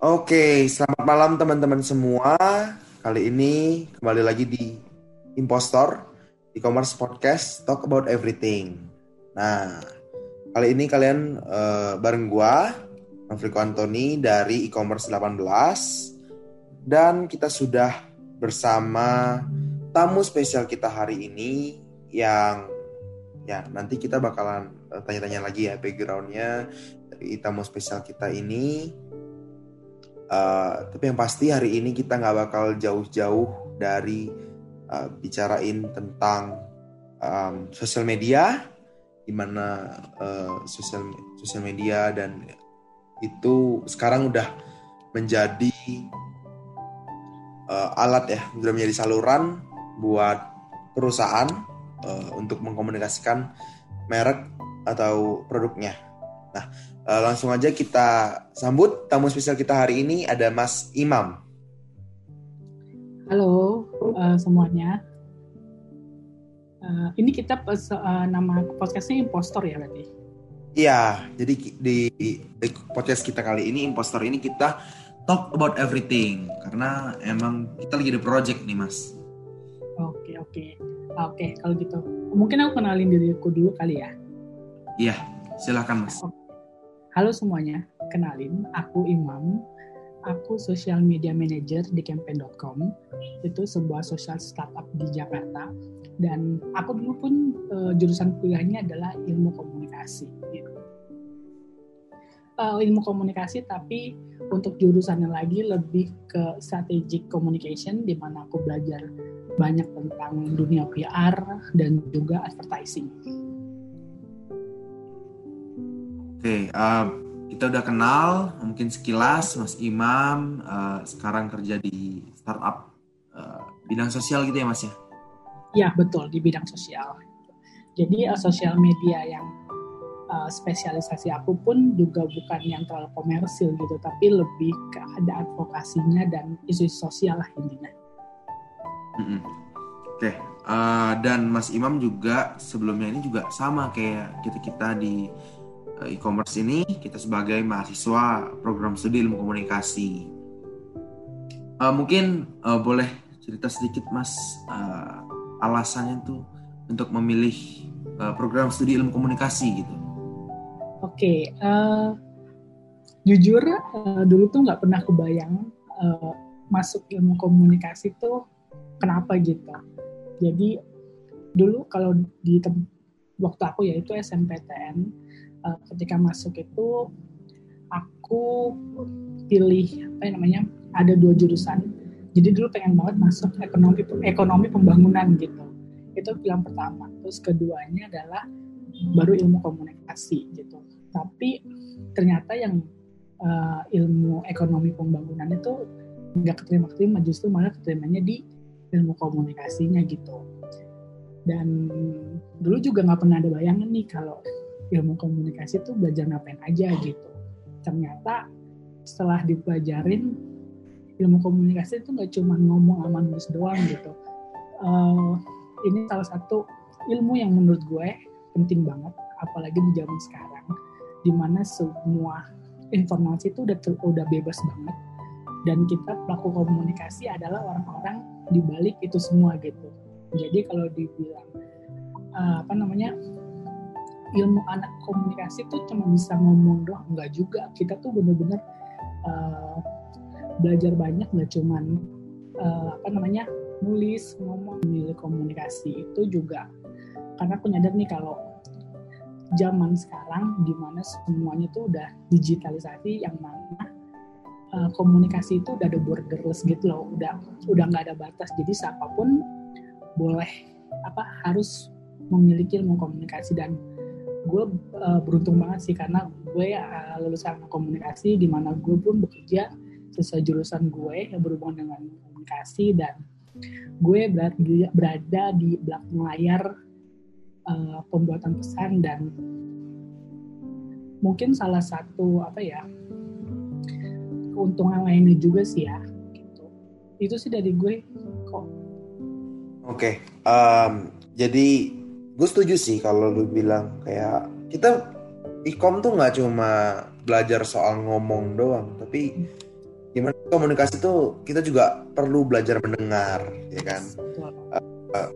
Oke, selamat malam teman-teman semua. Kali ini kembali lagi di Impostor, e-commerce podcast Talk About Everything. Nah, kali ini kalian uh, bareng gua, Afriko Antoni dari e-commerce 18 dan kita sudah bersama tamu spesial kita hari ini yang ya nanti kita bakalan uh, tanya-tanya lagi ya backgroundnya dari tamu spesial kita ini Uh, tapi yang pasti hari ini kita nggak bakal jauh-jauh dari uh, bicarain tentang um, sosial media, gimana uh, sosial sosial media dan itu sekarang udah menjadi uh, alat ya, udah menjadi saluran buat perusahaan uh, untuk mengkomunikasikan merek atau produknya. Nah, Uh, langsung aja kita sambut tamu spesial kita hari ini ada Mas Imam. Halo uh, semuanya. Uh, ini kita uh, nama podcastnya Impostor ya berarti? Iya, jadi di, di podcast kita kali ini Impostor ini kita talk about everything karena emang kita lagi ada project nih mas. Oke oke oke kalau gitu mungkin aku kenalin diriku dulu kali ya. Iya, silakan mas. Oke. Halo semuanya, kenalin aku Imam. Aku social media manager di campaign.com. Itu sebuah social startup di Jakarta. Dan aku dulu pun uh, jurusan kuliahnya adalah ilmu komunikasi. Gitu. Uh, ilmu komunikasi tapi untuk jurusannya lagi lebih ke strategic communication di mana aku belajar banyak tentang dunia PR dan juga advertising. Oke, okay, uh, kita udah kenal mungkin sekilas Mas Imam uh, sekarang kerja di startup uh, bidang sosial gitu ya Mas ya? Iya betul di bidang sosial. Jadi uh, sosial media yang uh, spesialisasi aku pun juga bukan yang terlalu komersil gitu, tapi lebih ke ada advokasinya dan isu sosial lah intinya. Mm -hmm. Oke, okay. uh, dan Mas Imam juga sebelumnya ini juga sama kayak kita kita di Eh, e-commerce ini kita sebagai mahasiswa program studi ilmu komunikasi. Uh, mungkin uh, boleh cerita sedikit mas uh, alasannya tuh untuk memilih uh, program studi ilmu komunikasi gitu. Oke, okay, uh, jujur uh, dulu tuh nggak pernah kebayang uh, masuk ilmu komunikasi tuh kenapa gitu. Jadi dulu kalau di waktu aku ya itu SMPTN uh, ketika masuk itu aku pilih apa yang namanya ada dua jurusan. Jadi dulu pengen banget masuk ekonomi ekonomi pembangunan gitu. Itu pilihan pertama. Terus keduanya adalah baru ilmu komunikasi gitu. Tapi ternyata yang uh, ilmu ekonomi pembangunan itu nggak keterima keterima justru malah keterimanya di ilmu komunikasinya gitu. Dan dulu juga nggak pernah ada bayangan nih kalau ilmu komunikasi itu belajar ngapain aja gitu. Ternyata setelah dipelajarin ilmu komunikasi itu nggak cuma ngomong sama nulis doang gitu. Uh, ini salah satu ilmu yang menurut gue penting banget apalagi di zaman sekarang di mana semua informasi itu udah udah bebas banget. Dan kita pelaku komunikasi adalah orang-orang di balik itu semua gitu. Jadi kalau dibilang uh, apa namanya ilmu anak komunikasi tuh cuma bisa ngomong doang enggak juga. Kita tuh bener-bener uh, belajar banyak nggak cuman uh, apa namanya nulis ngomong. Milik komunikasi itu juga karena aku nyadar nih kalau zaman sekarang di mana semuanya tuh udah digitalisasi yang mana uh, komunikasi itu udah ada borderless gitu loh. Udah udah nggak ada batas. Jadi siapa pun boleh apa harus memiliki ilmu komunikasi dan gue uh, beruntung banget sih karena gue uh, lulusan komunikasi di mana gue pun bekerja sesuai jurusan gue yang berhubungan dengan komunikasi dan gue berada berada di belakang layar uh, pembuatan pesan dan mungkin salah satu apa ya keuntungan lainnya juga sih ya gitu. itu sih dari gue kok oke okay. um, jadi gue setuju sih kalau lu bilang kayak kita ikom tuh nggak cuma belajar soal ngomong doang tapi gimana komunikasi tuh kita juga perlu belajar mendengar ya kan? Uh,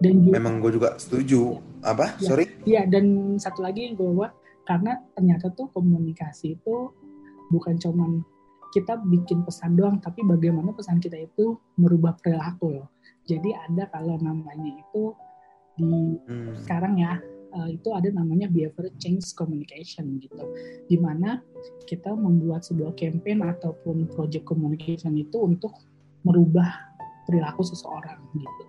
dan juga, memang gue juga setuju. Ya. apa? Ya, sorry? Iya dan satu lagi gue buat karena ternyata tuh komunikasi itu bukan cuman kita bikin pesan doang tapi bagaimana pesan kita itu merubah perilaku loh. Jadi ada kalau namanya itu di hmm. sekarang ya uh, itu ada namanya behavior change communication gitu. Di mana kita membuat sebuah campaign ataupun project communication itu untuk merubah perilaku seseorang gitu.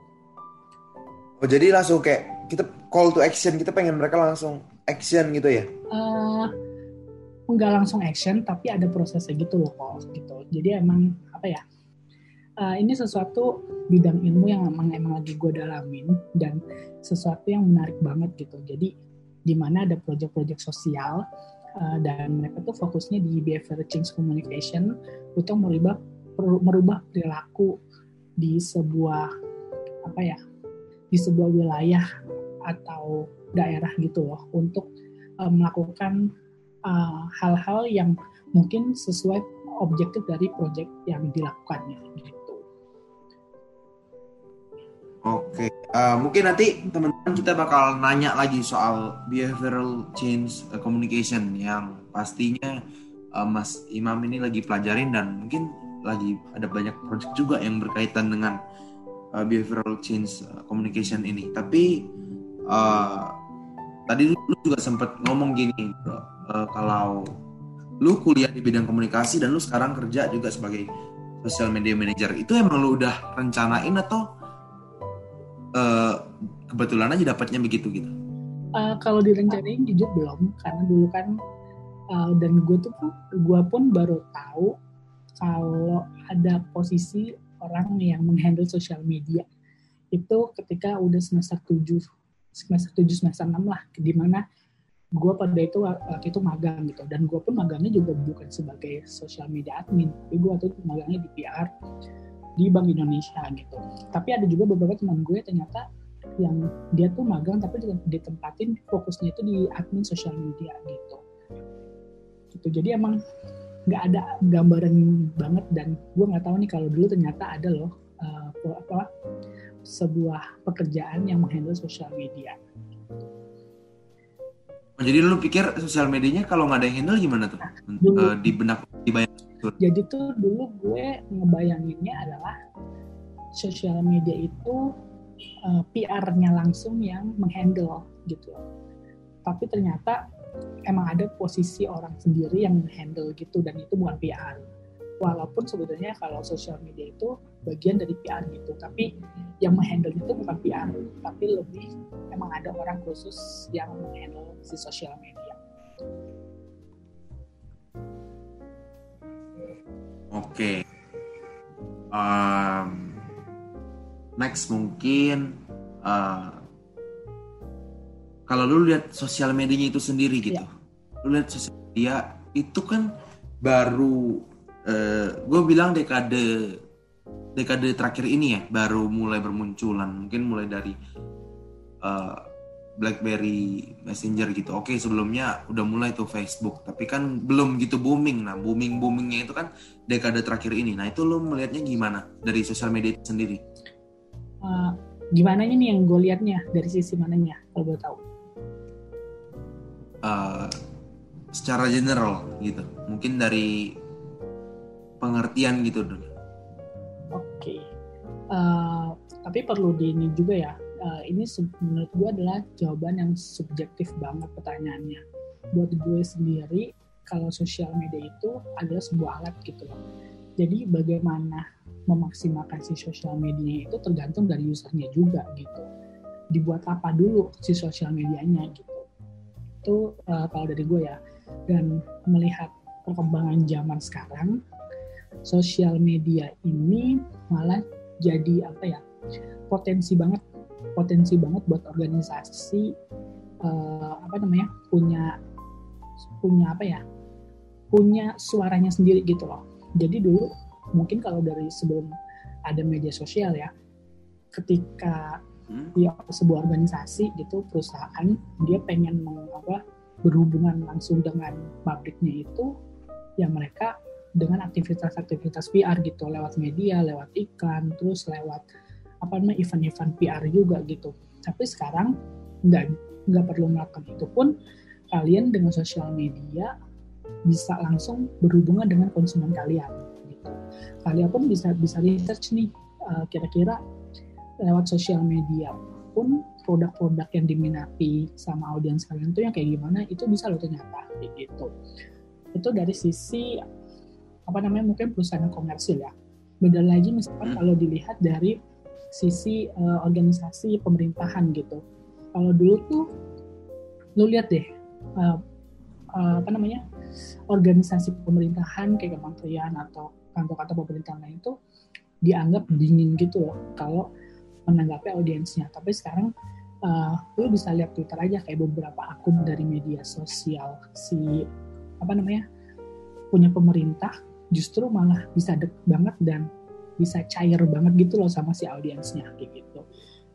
Oh jadi langsung kayak kita call to action kita pengen mereka langsung action gitu ya? Uh, nggak langsung action tapi ada prosesnya gitu loh kok gitu. Jadi emang apa ya uh, ini sesuatu bidang ilmu yang emang emang lagi gue dalamin dan sesuatu yang menarik banget gitu. Jadi di mana ada proyek-proyek sosial uh, dan mereka tuh fokusnya di behavior change communication untuk merubah merubah perilaku di sebuah apa ya di sebuah wilayah atau daerah gitu loh untuk uh, melakukan hal-hal uh, yang mungkin sesuai objektif dari proyek yang dilakukannya gitu. Oke, uh, mungkin nanti teman-teman kita bakal nanya lagi soal behavioral change communication yang pastinya uh, Mas Imam ini lagi pelajarin dan mungkin lagi ada banyak project juga yang berkaitan dengan uh, behavioral change communication ini. Tapi uh, tadi lu juga sempat ngomong gini, bro, uh, kalau lu kuliah di bidang komunikasi dan lu sekarang kerja juga sebagai social media manager, itu emang lu udah rencanain atau kebetulan aja dapatnya begitu gitu? Uh, kalau direncanain jujur belum karena dulu kan uh, dan gue tuh gue pun baru tahu kalau ada posisi orang yang menghandle sosial media itu ketika udah semester 7 semester 7 semester 6 lah di mana gue pada itu waktu itu magang gitu dan gue pun magangnya juga bukan sebagai sosial media admin tapi gue waktu itu magangnya di PR di Bank Indonesia gitu. Tapi ada juga beberapa teman gue ternyata yang dia tuh magang tapi ditempatin fokusnya itu di admin sosial media gitu. Gitu. Jadi emang nggak ada gambaran banget dan gue nggak tahu nih kalau dulu ternyata ada loh uh, apa sebuah pekerjaan yang menghandle sosial media. Oh, jadi lu pikir sosial medianya kalau nggak ada yang handle gimana tuh? Nah, dulu, uh, di benak dibayar jadi tuh dulu gue ngebayanginnya adalah sosial media itu uh, eh, PR-nya langsung yang menghandle gitu. Tapi ternyata emang ada posisi orang sendiri yang menghandle gitu dan itu bukan PR. Walaupun sebetulnya kalau sosial media itu bagian dari PR gitu, tapi yang menghandle itu bukan PR, tapi lebih emang ada orang khusus yang menghandle si sosial media. Oke. Okay. Um, next mungkin uh, kalau lu lihat sosial medianya itu sendiri gitu, yeah. lu lihat sosial media itu kan baru, uh, gue bilang dekade dekade terakhir ini ya, baru mulai bermunculan, mungkin mulai dari uh, BlackBerry Messenger gitu. Oke, sebelumnya udah mulai tuh Facebook, tapi kan belum gitu booming. Nah, booming-boomingnya itu kan dekade terakhir ini. Nah, itu lo melihatnya gimana dari sosial media itu sendiri? Uh, gimana ini yang gue liatnya dari sisi mananya kalau gue tahu? Uh, secara general gitu. Mungkin dari pengertian gitu dulu. Oke. Okay. Uh, tapi perlu di ini juga ya uh, ini menurut gue adalah jawaban yang subjektif banget pertanyaannya. Buat gue sendiri, kalau sosial media itu adalah sebuah alat gitu loh. Jadi bagaimana memaksimalkan si sosial media itu tergantung dari usernya juga gitu. Dibuat apa dulu si sosial medianya gitu. Itu uh, kalau dari gue ya. Dan melihat perkembangan zaman sekarang, sosial media ini malah jadi apa ya potensi banget potensi banget buat organisasi uh, apa namanya punya punya apa ya punya suaranya sendiri gitu loh jadi dulu mungkin kalau dari sebelum ada media sosial ya ketika hmm? ya sebuah organisasi gitu perusahaan dia pengen apa berhubungan langsung dengan pabriknya itu ya mereka dengan aktivitas-aktivitas PR gitu lewat media, lewat iklan, terus lewat apa namanya event-event PR juga gitu. Tapi sekarang nggak nggak perlu melakukan itu pun kalian dengan sosial media bisa langsung berhubungan dengan konsumen kalian. Kalian pun bisa bisa research nih uh, kira-kira lewat sosial media pun produk-produk yang diminati sama audiens kalian tuh yang kayak gimana itu bisa loh ternyata gitu. Itu dari sisi apa namanya mungkin perusahaan komersil ya. Beda lagi misalkan hmm. kalau dilihat dari sisi uh, organisasi pemerintahan gitu. Kalau dulu tuh lu lihat deh uh, uh, apa namanya organisasi pemerintahan kayak kementerian atau kantor-kantor pemerintahan lain itu dianggap dingin gitu loh kalau menanggapi audiensnya. Tapi sekarang uh, lu bisa lihat Twitter aja kayak beberapa akun dari media sosial si apa namanya punya pemerintah justru malah bisa deket banget dan bisa cair banget gitu loh sama si audiensnya kayak gitu.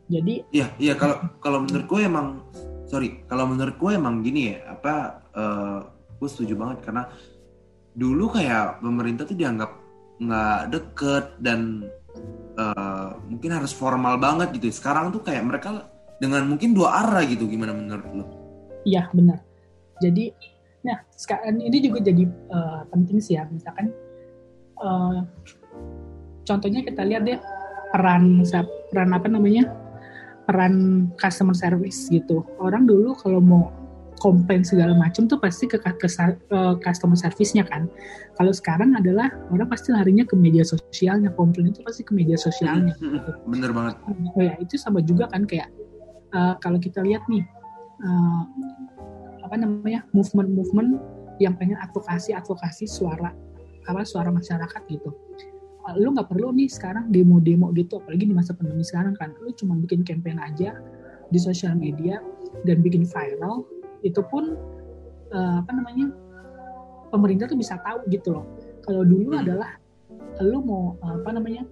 Jadi iya iya kalau kalau menurut gue emang sorry kalau menurut gue emang gini ya apa uh, gue setuju banget karena dulu kayak pemerintah tuh dianggap nggak deket dan uh, mungkin harus formal banget gitu sekarang tuh kayak mereka dengan mungkin dua arah gitu gimana menurut lo? Iya benar jadi nah sekarang ini juga jadi uh, penting sih ya misalkan uh, contohnya kita lihat deh peran peran apa namanya peran customer service gitu. Orang dulu kalau mau komplain segala macam tuh pasti ke, ke, ke customer service-nya kan. Kalau sekarang adalah orang pasti larinya ke media sosialnya, komplain itu pasti ke media sosialnya. Gitu. Bener banget. Oh ya itu sama juga kan kayak uh, kalau kita lihat nih uh, apa namanya movement-movement yang pengen advokasi advokasi suara apa suara masyarakat gitu lu nggak perlu nih sekarang demo-demo gitu apalagi di masa pandemi sekarang kan lu cuma bikin campaign aja di sosial media dan bikin viral itu pun uh, apa namanya pemerintah tuh bisa tahu gitu loh. Kalau dulu hmm. adalah lu mau apa namanya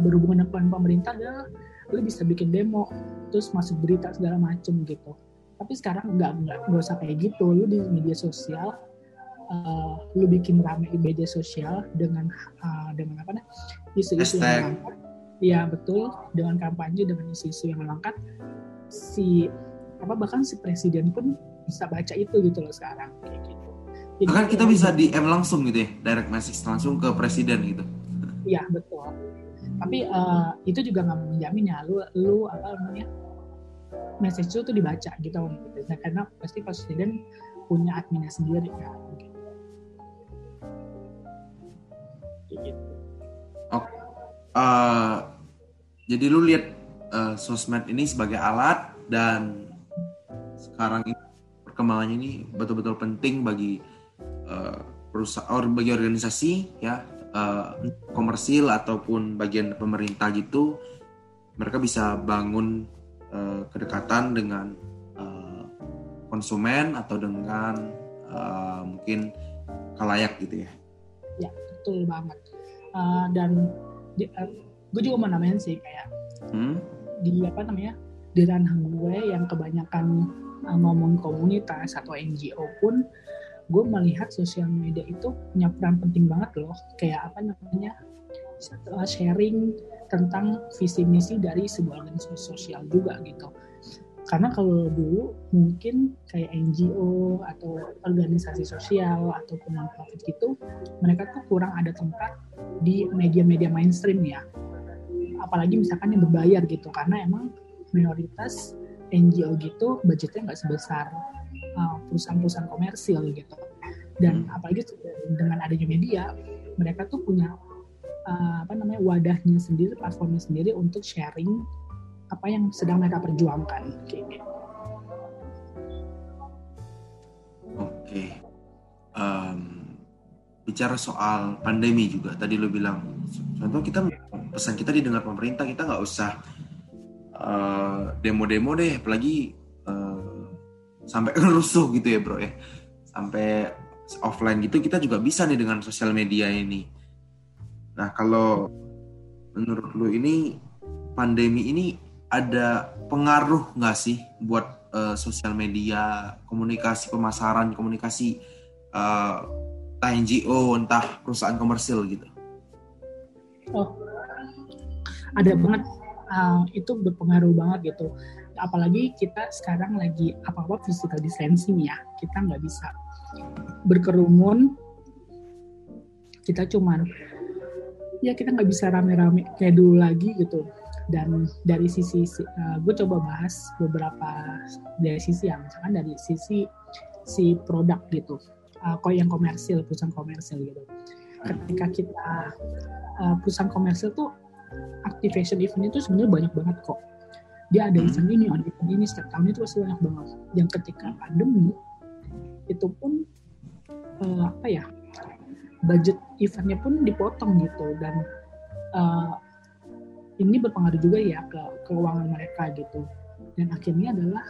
berhubungan dengan pemerintah adalah lu bisa bikin demo terus masuk berita segala macem gitu. Tapi sekarang nggak nggak nggak usah kayak gitu. Lu di media sosial uh, lu bikin rame di media sosial dengan uh, dengan apa nih isu-isu yang mengangkat ya betul. Dengan kampanye dengan isu-isu yang mengangkat si apa bahkan si presiden pun bisa baca itu gitu loh sekarang kayak gitu Jadi, bahkan kita bisa DM langsung gitu ya direct message langsung ke presiden gitu iya betul tapi uh, itu juga nggak menjamin ya lu lu apa namanya message itu tuh dibaca gitu nah, karena pasti presiden punya adminnya sendiri kan gitu. gitu. Oke. Uh, jadi lu lihat uh, sosmed ini sebagai alat dan sekarang ini perkembangannya ini betul-betul penting bagi uh, perusahaan bagi organisasi ya uh, komersil ataupun bagian pemerintah gitu mereka bisa bangun uh, kedekatan dengan uh, konsumen atau dengan uh, mungkin kalayak gitu ya ya betul banget uh, dan uh, eh, gue juga mau namain sih kayak hmm? di apa namanya di ranah gue yang kebanyakan uh, ngomong komunitas atau NGO pun gue melihat sosial media itu punya peran penting banget loh. Kayak apa namanya? Sharing tentang visi misi dari sebuah organisasi sosial juga gitu. Karena kalau dulu mungkin kayak NGO atau organisasi sosial ataupun non-profit gitu, mereka tuh kurang ada tempat di media-media mainstream ya. Apalagi misalkan yang berbayar gitu, karena emang mayoritas NGO gitu budgetnya nggak sebesar uh, perusahaan-perusahaan komersil gitu. Dan apalagi dengan adanya media, mereka tuh punya uh, apa namanya wadahnya sendiri, platformnya sendiri untuk sharing apa yang sedang mereka perjuangkan kayak gitu. Oke, um, bicara soal pandemi juga tadi lo bilang, contoh kita pesan kita didengar pemerintah kita nggak usah uh, demo-demo deh, apalagi uh, sampai rusuh gitu ya bro ya, sampai offline gitu kita juga bisa nih dengan sosial media ini. Nah kalau menurut lo ini pandemi ini ada pengaruh nggak sih buat uh, sosial media, komunikasi pemasaran, komunikasi uh, NGO, entah perusahaan komersil gitu? Oh, ada banget. Uh, itu berpengaruh banget gitu. Apalagi kita sekarang lagi apa-apa physical distancing ya. Kita nggak bisa berkerumun. Kita cuman ya kita nggak bisa rame-rame kayak dulu lagi gitu dan dari sisi uh, gue coba bahas beberapa dari sisi yang misalkan dari sisi si produk gitu uh, kok yang komersil perusahaan komersil gitu ketika kita uh, perusahaan komersil tuh activation event itu sebenarnya banyak banget kok. Dia ada hmm. event ini ada event ini setiap tahun itu pasti banyak banget. Yang ketika pandemi itu pun uh, apa ya budget eventnya pun dipotong gitu. Dan uh, ini berpengaruh juga ya ke keuangan mereka gitu. Dan akhirnya adalah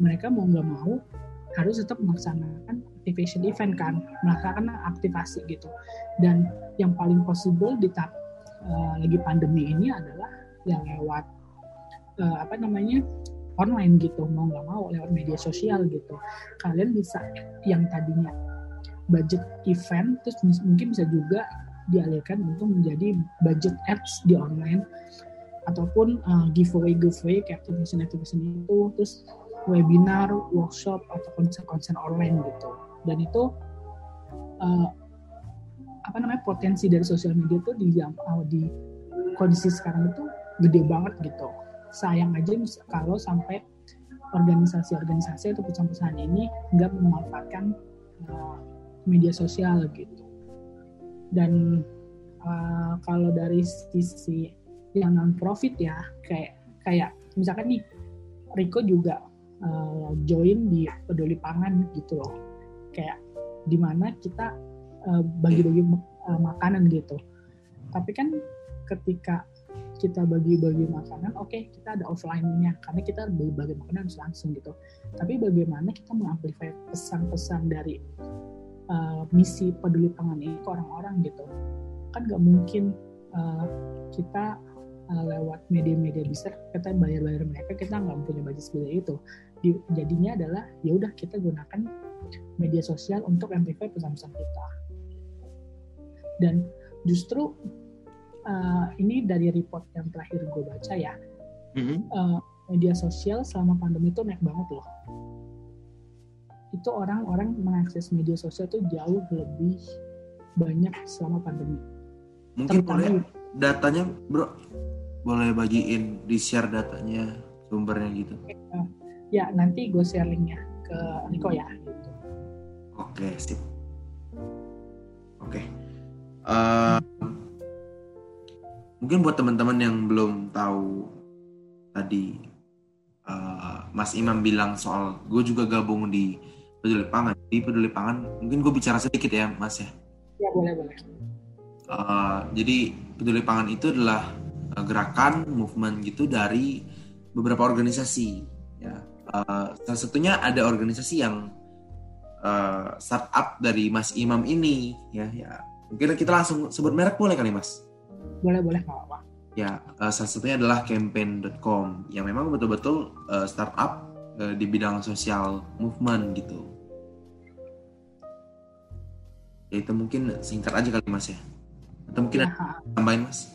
mereka mau nggak mau harus tetap melaksanakan activation event kan melaksanakan aktivasi gitu. Dan yang paling possible di tahap uh, lagi pandemi ini adalah yang lewat uh, apa namanya online gitu mau nggak mau lewat media sosial gitu. Kalian bisa yang tadinya budget event terus mungkin bisa juga dialihkan untuk menjadi budget apps di online. Ataupun uh, giveaway giveaway kayak activation itu terus webinar workshop atau konser-konser online gitu. Dan itu uh, apa namanya potensi dari sosial media itu di uh, di kondisi sekarang itu gede banget gitu. Sayang aja kalau sampai organisasi-organisasi atau perusahaan-perusahaan ini nggak memanfaatkan uh, media sosial gitu. Dan uh, kalau dari sisi yang non profit ya kayak kayak misalkan nih Riko juga uh, join di peduli pangan gitu loh. Kayak di mana kita bagi-bagi uh, makanan gitu. Tapi kan ketika kita bagi-bagi makanan, oke okay, kita ada offline-nya. Karena kita bagi-bagi makanan langsung gitu. Tapi bagaimana kita mengamplify pesan-pesan dari uh, misi peduli pangan ini ke orang-orang gitu? Kan nggak mungkin uh, kita uh, lewat media-media besar kita bayar-bayar mereka kita nggak punya budget seperti itu. Di, jadinya adalah ya udah kita gunakan media sosial untuk amplify pesan-pesan kita dan justru uh, ini dari report yang terakhir gue baca ya mm-hmm. uh, media sosial selama pandemi itu naik banget loh itu orang-orang mengakses media sosial itu jauh lebih banyak selama pandemi. Mungkin Terutama, boleh datanya, bro, boleh bagiin di share datanya sumbernya gitu. Ya nanti gue share linknya ke Niko ya. Gitu. Oke sip. Oke. Uh, mungkin buat teman-teman yang belum tahu tadi uh, Mas Imam bilang soal gue juga gabung di peduli pangan. Di peduli pangan, mungkin gue bicara sedikit ya, Mas ya. Ya boleh boleh. Uh, jadi peduli pangan itu adalah uh, gerakan, movement gitu dari beberapa organisasi. Ya, uh, salah satunya ada organisasi yang uh, startup dari Mas Imam ini, ya, ya. Mungkin kita langsung sebut merek boleh kali, Mas? Boleh boleh nggak apa. Ya, uh, salah satunya adalah campaign.com yang memang betul-betul uh, startup uh, di bidang sosial movement gitu. Ya itu mungkin singkat aja kali mas ya. Atau mungkin ya, ada tambahin mas?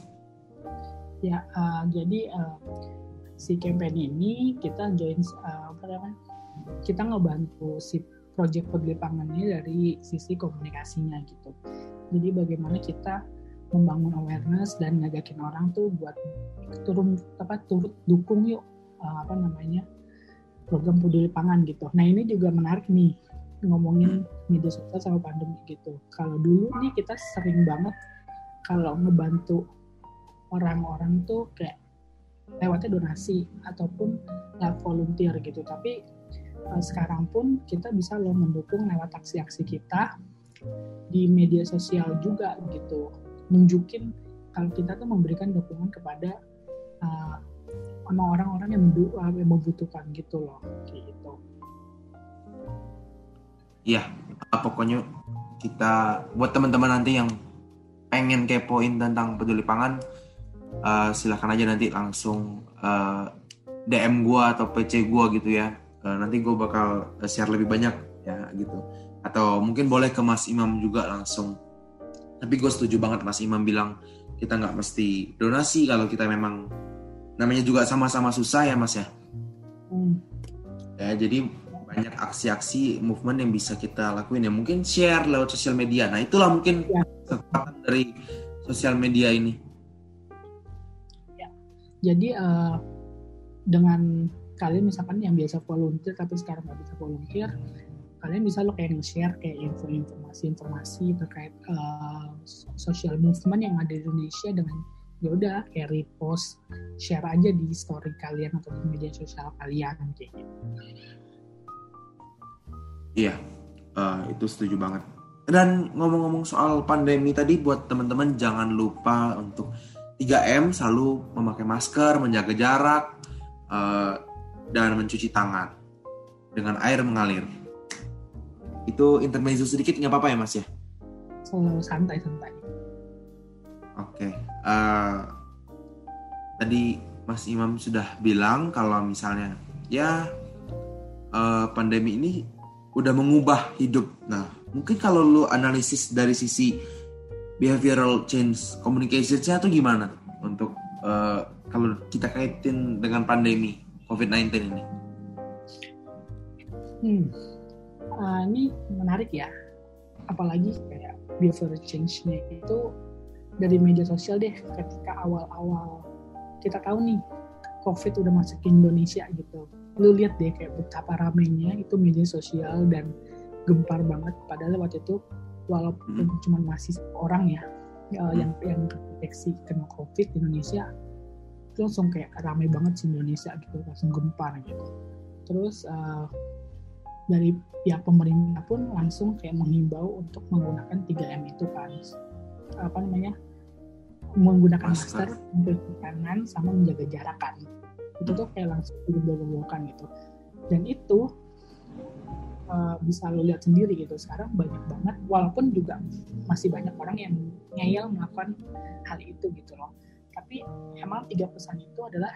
Ya, uh, jadi uh, si campaign ini kita join uh, apa namanya? Kita ngebantu si project peduli pangan ini dari sisi komunikasinya gitu. Jadi bagaimana kita membangun awareness dan ngajakin orang tuh buat turun apa turut dukung yuk uh, apa namanya program peduli pangan gitu. Nah ini juga menarik nih ngomongin media sosial sama pandemi gitu. Kalau dulu nih kita sering banget kalau ngebantu orang-orang tuh kayak lewatnya donasi ataupun lewat volunteer gitu. Tapi uh, sekarang pun kita bisa loh mendukung lewat aksi-aksi kita di media sosial juga gitu. Nunjukin kalau kita tuh memberikan dukungan kepada uh, orang-orang yang, yang membutuhkan gitu loh gitu. Iya pokoknya kita buat teman-teman nanti yang pengen kepoin tentang peduli pangan uh, silahkan aja nanti langsung uh, eh, DM gua atau PC gua gitu ya. Uh, nanti gua bakal share lebih banyak ya gitu atau mungkin boleh ke Mas Imam juga langsung. Tapi gue setuju banget Mas Imam bilang kita nggak mesti donasi kalau kita memang namanya juga sama-sama susah ya Mas ya? Hmm. ya jadi banyak aksi-aksi movement yang bisa kita lakuin ya. Mungkin share lewat sosial media. Nah itulah mungkin ya. kekuatan dari sosial media ini. Ya. Jadi uh, dengan kalian misalkan yang biasa volunteer tapi sekarang nggak bisa volunteer kalian bisa lo kayak nge-share kayak info-informasi-informasi terkait uh, social movement yang ada di Indonesia dengan ya udah kayak repost share aja di story kalian atau di media sosial kalian kayak gitu. Iya, uh, itu setuju banget. Dan ngomong-ngomong soal pandemi tadi buat teman-teman jangan lupa untuk 3M selalu memakai masker, menjaga jarak, uh, dan mencuci tangan dengan air mengalir. Itu intermezzo sedikit nggak apa-apa ya mas ya? Selalu santai-santai. Oke. Okay. Uh, tadi Mas Imam sudah bilang kalau misalnya ya uh, pandemi ini udah mengubah hidup. Nah, mungkin kalau lu analisis dari sisi behavioral change communication-nya tuh gimana untuk uh, kalau kita kaitin dengan pandemi COVID-19 ini? Hmm, uh, ini menarik ya. Apalagi kayak behavioral change-nya itu dari media sosial deh ketika awal-awal kita tahu nih COVID udah masuk ke Indonesia gitu lu lihat deh kayak betapa ramenya itu media sosial dan gempar banget padahal waktu itu walaupun hmm. cuma masih orang ya uh, yang yang terdeteksi kena covid di Indonesia itu langsung kayak ramai banget sih Indonesia gitu langsung gempar gitu terus uh, dari pihak pemerintah pun langsung kayak menghimbau untuk menggunakan 3M itu kan. Apa namanya? Menggunakan masker, mencuci tangan sama menjaga jarak kan. Itu tuh kayak langsung dibawa-bawakan gitu. Dan itu uh, bisa lo lihat sendiri gitu. Sekarang banyak banget walaupun juga masih banyak orang yang ngeyel melakukan hal itu gitu loh. Tapi emang tiga pesan itu adalah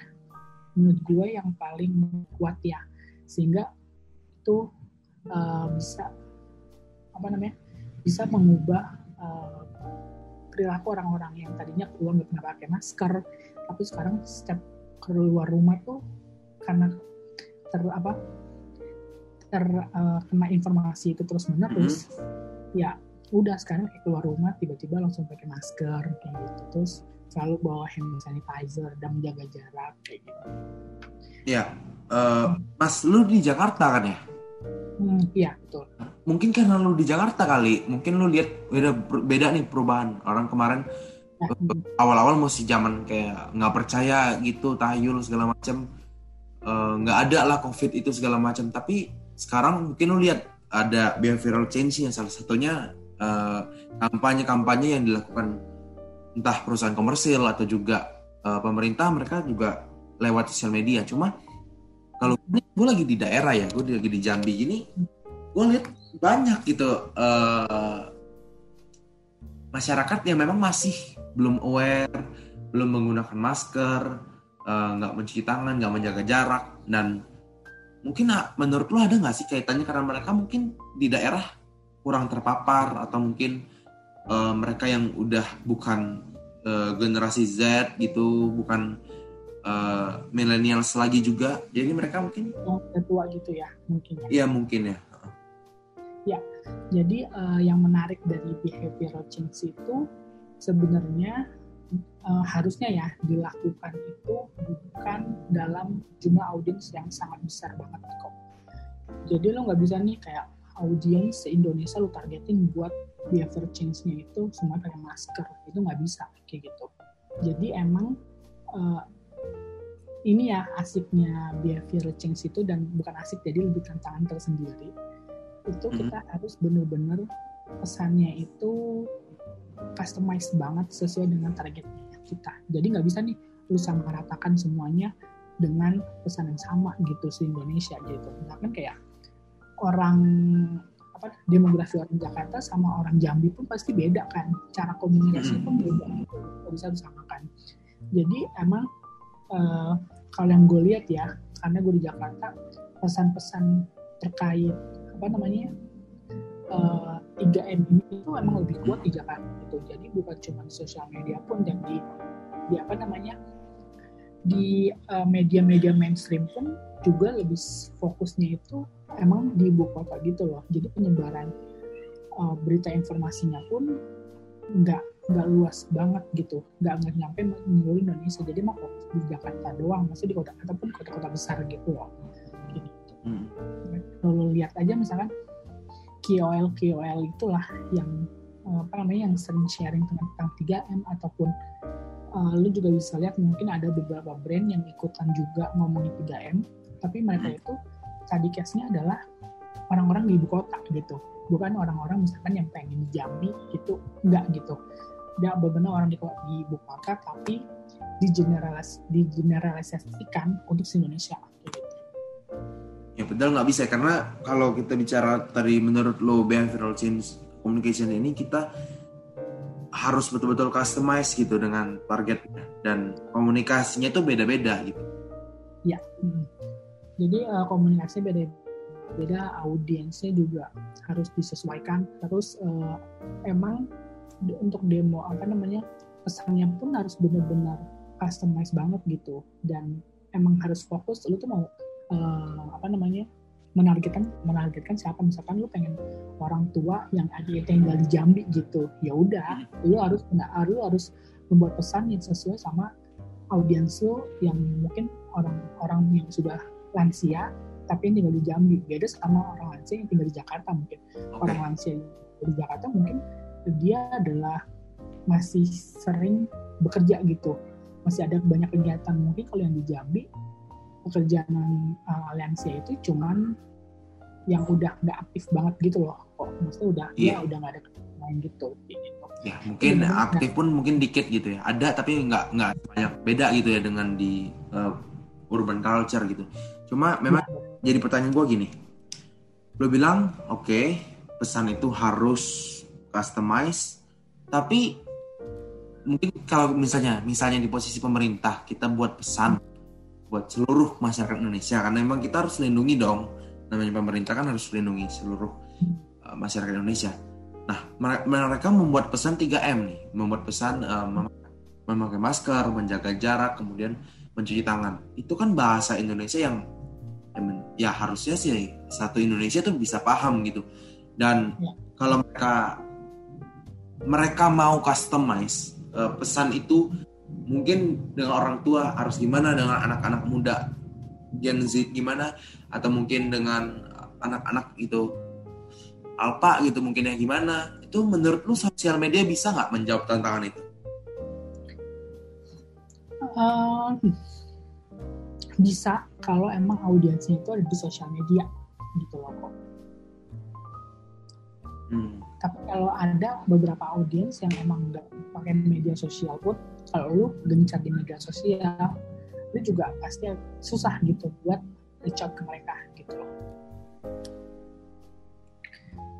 menurut gue yang paling kuat ya. Sehingga itu uh, bisa apa namanya bisa mengubah uh, perilaku orang-orang yang tadinya keluar nggak pernah pakai masker tapi sekarang setiap keluar rumah tuh karena ter apa ter uh, kena informasi itu terus menerus mm-hmm. ya udah sekarang kayak keluar rumah tiba-tiba langsung pakai masker kayak gitu terus selalu bawa hand sanitizer dan menjaga jarak kayak gitu. Ya, uh, Mas lu di Jakarta kan ya? Hmm, iya betul. Mungkin karena lu di Jakarta kali, mungkin lu lihat beda beda nih perubahan. Orang kemarin awal-awal masih zaman kayak nggak percaya gitu tahayul segala macam eh, nggak uh, ada lah covid itu segala macam tapi sekarang mungkin lo lihat ada behavioral change yang salah satunya uh, kampanye-kampanye yang dilakukan entah perusahaan komersil atau juga uh, pemerintah mereka juga lewat sosial media. Cuma kalau gue lagi di daerah ya gue lagi di Jambi gini gue lihat banyak gitu uh, masyarakat yang memang masih belum aware, belum menggunakan masker, eh, nggak uh, mencuci tangan, nggak menjaga jarak, dan mungkin uh, menurut lo ada nggak sih kaitannya? Karena mereka mungkin di daerah kurang terpapar atau mungkin uh, mereka yang udah bukan uh, generasi Z gitu, bukan uh, millennials lagi juga, jadi mereka mungkin oh, tua gitu ya mungkin ya. Iya mungkin ya. Ya, jadi uh, yang menarik dari behavioral change itu sebenarnya uh, harusnya ya dilakukan itu bukan dalam jumlah audiens yang sangat besar banget kok. Jadi lo nggak bisa nih kayak audiens se-Indonesia lo targetin buat behavior change-nya itu semua pakai masker. Itu nggak bisa kayak gitu. Jadi emang uh, ini ya asiknya behavior change itu dan bukan asik jadi lebih tantangan tersendiri. Itu mm-hmm. kita harus benar-benar pesannya itu customized banget sesuai dengan targetnya kita. Jadi nggak bisa nih lu sama ratakan semuanya dengan pesan yang sama gitu se Indonesia gitu. Misalkan kayak orang apa demografi orang Jakarta sama orang Jambi pun pasti beda kan. Cara komunikasi pun beda gitu. Bisa disamakan. Jadi emang uh, kalau yang gue lihat ya, karena gue di Jakarta pesan-pesan terkait apa namanya uh, 3M ini itu emang lebih kuat di Jakarta gitu. Jadi bukan cuma sosial media pun dan di, di apa namanya di uh, media-media mainstream pun juga lebih fokusnya itu emang di ibu kota gitu loh. Jadi penyebaran uh, berita informasinya pun nggak nggak luas banget gitu, nggak nggak nyampe menyeluruh Indonesia. Jadi mau fokus di Jakarta doang, maksudnya di kota ataupun kota-kota besar gitu loh. Gitu. Hmm. Kalau lihat aja misalkan KOL KOL itulah yang apa namanya yang sering sharing tentang 3M ataupun uh, lu juga bisa lihat mungkin ada beberapa brand yang ikutan juga ngomongin 3M tapi mereka hmm. itu tadi case-nya adalah orang-orang di ibu kota gitu bukan orang-orang misalkan yang pengen di Jambi gitu enggak gitu enggak benar orang di, di ibu kota tapi digeneralis digeneralisasikan untuk se Indonesia gitu. Ya betul nggak bisa karena kalau kita bicara tadi menurut lo behavioral change communication ini kita harus betul-betul customize gitu dengan targetnya dan komunikasinya itu beda-beda gitu. Ya, hmm. jadi uh, komunikasi beda-beda, audiensnya juga harus disesuaikan. Terus uh, emang untuk demo apa namanya pesannya pun harus benar-benar customize banget gitu dan emang harus fokus. Lu tuh mau uh, apa namanya menargetkan menargetkan siapa misalkan lu pengen orang tua yang ada tinggal di Jambi gitu ya udah lu harus lu harus membuat pesan yang sesuai sama audiens lu yang mungkin orang-orang yang sudah lansia tapi yang tinggal di Jambi. Beda sama orang lansia yang tinggal di Jakarta mungkin. Okay. orang lansia yang di Jakarta mungkin dia adalah masih sering bekerja gitu. Masih ada banyak kegiatan. Mungkin kalau yang di Jambi pekerjaan uh, aliansia itu cuman yang udah nggak aktif banget gitu loh. Kok maksudnya udah yeah. ya udah nggak ada main gitu, gitu ya mungkin Jadi, aktif pun mungkin dikit gitu ya. Ada tapi nggak nggak banyak beda gitu ya dengan di uh, urban culture gitu. Cuma memang ya. Jadi pertanyaan gue gini lo bilang oke okay, pesan itu harus customize tapi mungkin kalau misalnya misalnya di posisi pemerintah kita buat pesan buat seluruh masyarakat Indonesia karena memang kita harus lindungi dong namanya pemerintah kan harus melindungi seluruh uh, masyarakat Indonesia. Nah, mereka membuat pesan 3M nih, membuat pesan uh, memakai masker, menjaga jarak, kemudian mencuci tangan. Itu kan bahasa Indonesia yang ya harusnya sih satu Indonesia tuh bisa paham gitu. Dan ya. kalau mereka mereka mau customize uh, pesan itu mungkin dengan orang tua harus gimana dengan anak-anak muda Gen Z gimana atau mungkin dengan anak-anak gitu alpa gitu mungkin yang gimana itu menurut lu sosial media bisa nggak menjawab tantangan itu? Uh, bisa kalau emang audiensnya itu ada di sosial media gitu loh kok. Hmm. Tapi kalau ada beberapa audiens yang emang nggak pakai media sosial pun, kalau lu gencar di media sosial, lu juga pasti susah gitu buat reach out ke mereka gitu loh.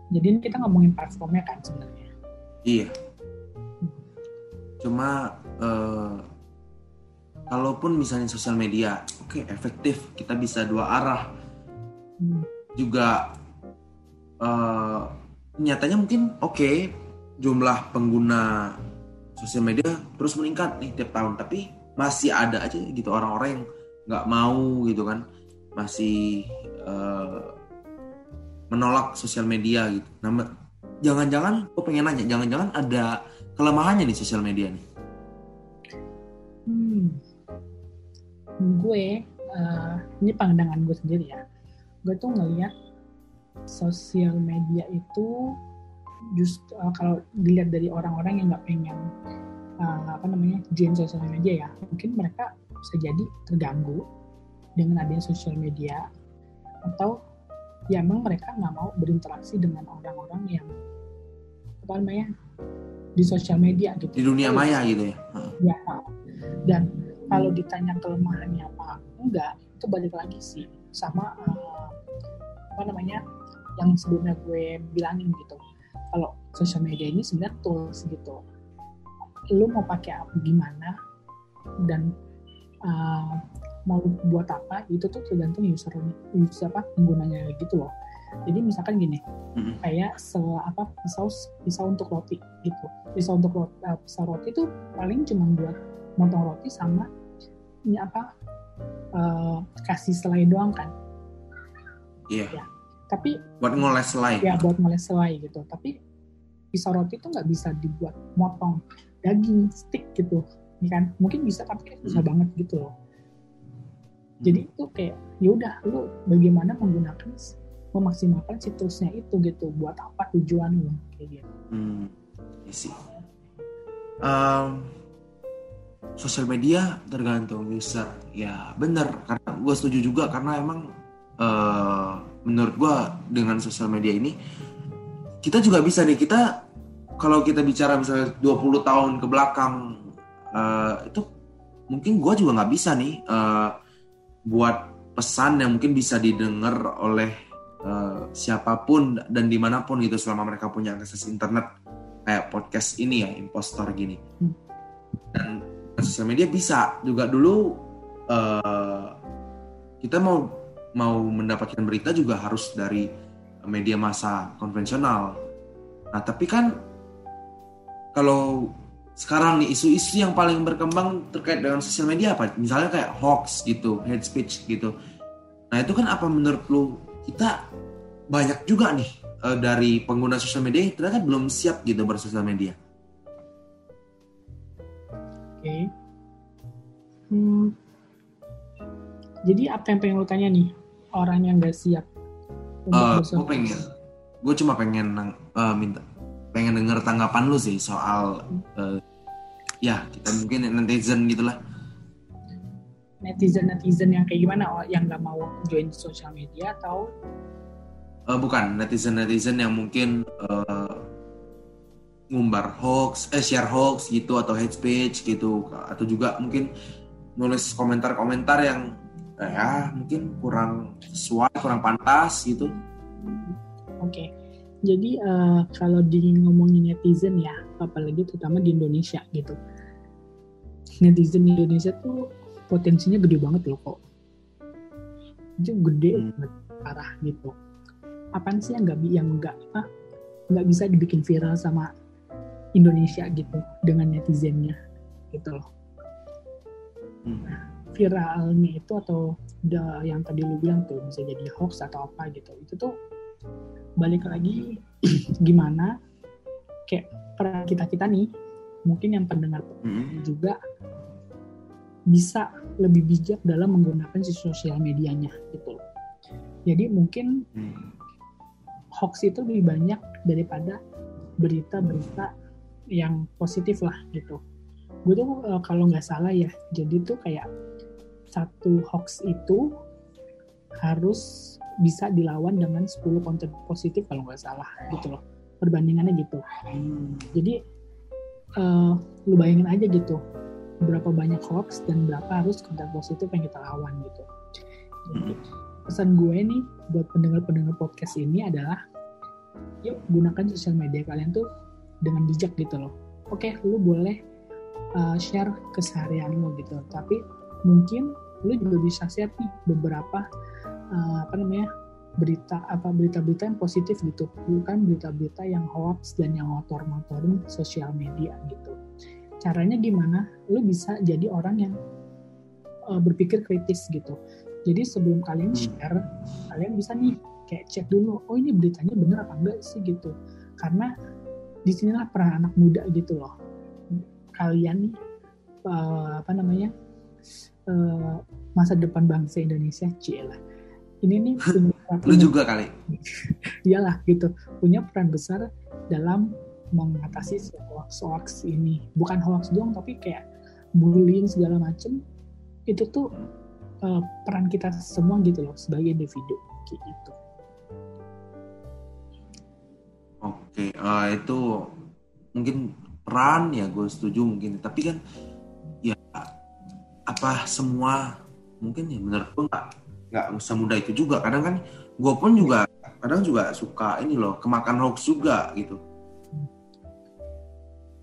Jadi kita ngomongin platformnya kan sebenarnya. Iya. Cuma uh, kalaupun misalnya sosial media, oke okay, efektif, kita bisa dua arah. Hmm. Juga uh, nyatanya mungkin oke okay, jumlah pengguna sosial media terus meningkat nih tiap tahun, tapi masih ada aja gitu orang-orang yang nggak mau gitu kan masih uh, menolak sosial media gitu. Nah, jangan-jangan gue pengen nanya, jangan-jangan ada kelemahannya di sosial media nih? Gue uh, ini pandangan gue sendiri ya. Gue tuh ngeliat sosial media itu just uh, kalau dilihat dari orang-orang yang nggak pengen uh, apa namanya join sosial media ya mungkin mereka bisa jadi terganggu dengan adanya sosial media atau ya emang mereka nggak mau berinteraksi dengan orang-orang yang apa namanya di sosial media gitu di dunia maya gitu ya ya dan kalau ditanya kelemahannya apa enggak. Itu balik lagi sih sama uh, apa namanya yang sebelumnya gue bilangin gitu. Kalau sosial media ini sebenarnya tools gitu. Lu mau pakai apa gimana dan uh, mau buat apa itu tuh tergantung user user apa penggunanya gitu loh. Jadi misalkan gini, mm-hmm. kayak se apa pisau pisau untuk roti gitu. Pisau untuk roti, uh, pisau roti itu paling cuma buat motong roti sama apa uh, kasih selai doang kan. Iya. Yeah. Ya. Tapi buat ngoles selai. Ya buat ngoles selai gitu. Tapi pisau roti itu nggak bisa dibuat motong daging stick gitu, ya kan? Mungkin bisa tapi susah hmm. banget gitu loh jadi itu kayak ya udah lu bagaimana menggunakan memaksimalkan situsnya itu gitu buat apa tujuan lu kayak gitu hmm isi um, sosial media tergantung user ya bener. Karena gue setuju juga karena emang uh, menurut gue dengan sosial media ini kita juga bisa nih. Kita kalau kita bicara misalnya 20 tahun ke belakang uh, itu mungkin gue juga nggak bisa nih uh, buat pesan yang mungkin bisa didengar oleh uh, siapa pun dan di mana pun gitu selama mereka punya akses internet kayak podcast ini ya impostor gini. Dan sosial media bisa juga dulu uh, kita mau mau mendapatkan berita juga harus dari media massa konvensional nah tapi kan kalau sekarang nih isu-isu yang paling berkembang terkait dengan sosial media apa? Misalnya kayak hoax gitu, hate speech gitu. Nah itu kan apa menurut lu kita banyak juga nih uh, dari pengguna sosial media yang ternyata belum siap gitu bersosial media. Oke. Okay. Hmm. Jadi apa yang pengen lu tanya nih orang yang gak siap? Uh, gue pengen, gue cuma pengen uh, minta pengen denger tanggapan lu sih soal uh, ya kita mungkin netizen gitulah netizen netizen yang kayak gimana oh, yang nggak mau join sosial media atau uh, bukan netizen netizen yang mungkin uh, ngumbar hoax eh share hoax gitu atau hate speech gitu. Atau juga mungkin nulis komentar-komentar yang eh, ya mungkin kurang sesuai kurang pantas gitu. Oke. Okay. jadi uh, kalau di ngomongin netizen ya apalagi terutama di Indonesia gitu. Netizen Indonesia tuh potensinya gede banget loh kok. Itu gede hmm. banget parah gitu. Apaan sih yang nggak yang nggak apa nggak bisa dibikin viral sama Indonesia gitu dengan netizennya gitu loh hmm. nah, viralnya itu atau udah yang tadi lu bilang tuh bisa jadi hoax atau apa gitu itu tuh balik lagi gimana kayak peran kita kita nih mungkin yang pendengar mm-hmm. juga bisa lebih bijak dalam menggunakan si sosial medianya gitu Jadi mungkin mm. hoax itu lebih banyak daripada berita-berita yang positif lah gitu. Gue tuh uh, kalau nggak salah ya, jadi tuh kayak satu hoax itu harus bisa dilawan dengan 10 konten positif kalau nggak salah gitu loh perbandingannya gitu hmm. jadi uh, lu bayangin aja gitu berapa banyak hoax dan berapa harus konten positif yang kita lawan gitu jadi pesan gue nih buat pendengar-pendengar podcast ini adalah yuk gunakan sosial media kalian tuh dengan bijak gitu loh. Oke lu boleh uh, share keseharian lo gitu. Tapi mungkin lu juga bisa share nih beberapa uh, apa namanya berita apa berita-berita yang positif gitu. Bukan berita-berita yang hoax dan yang motor-motorin sosial media gitu. Caranya gimana? Lu bisa jadi orang yang uh, berpikir kritis gitu. Jadi sebelum kalian hmm. share kalian bisa nih kayak cek dulu oh ini beritanya bener apa enggak sih? gitu. Karena di sinilah peran anak muda gitu loh. Kalian nih uh, apa namanya uh, masa depan bangsa Indonesia cila ini nih punya lu juga kali. Iyalah gitu punya peran besar dalam mengatasi hoax hoax ini. Bukan hoax doang tapi kayak bullying segala macem. Itu tuh uh, peran kita semua gitu loh sebagai individu. Kayak gitu oke uh, itu mungkin peran ya gue setuju mungkin. Tapi kan ya apa semua mungkin ya menurut gue nggak nggak semudah itu juga. Kadang kan gue pun juga kadang juga suka ini loh kemakan hoax juga gitu.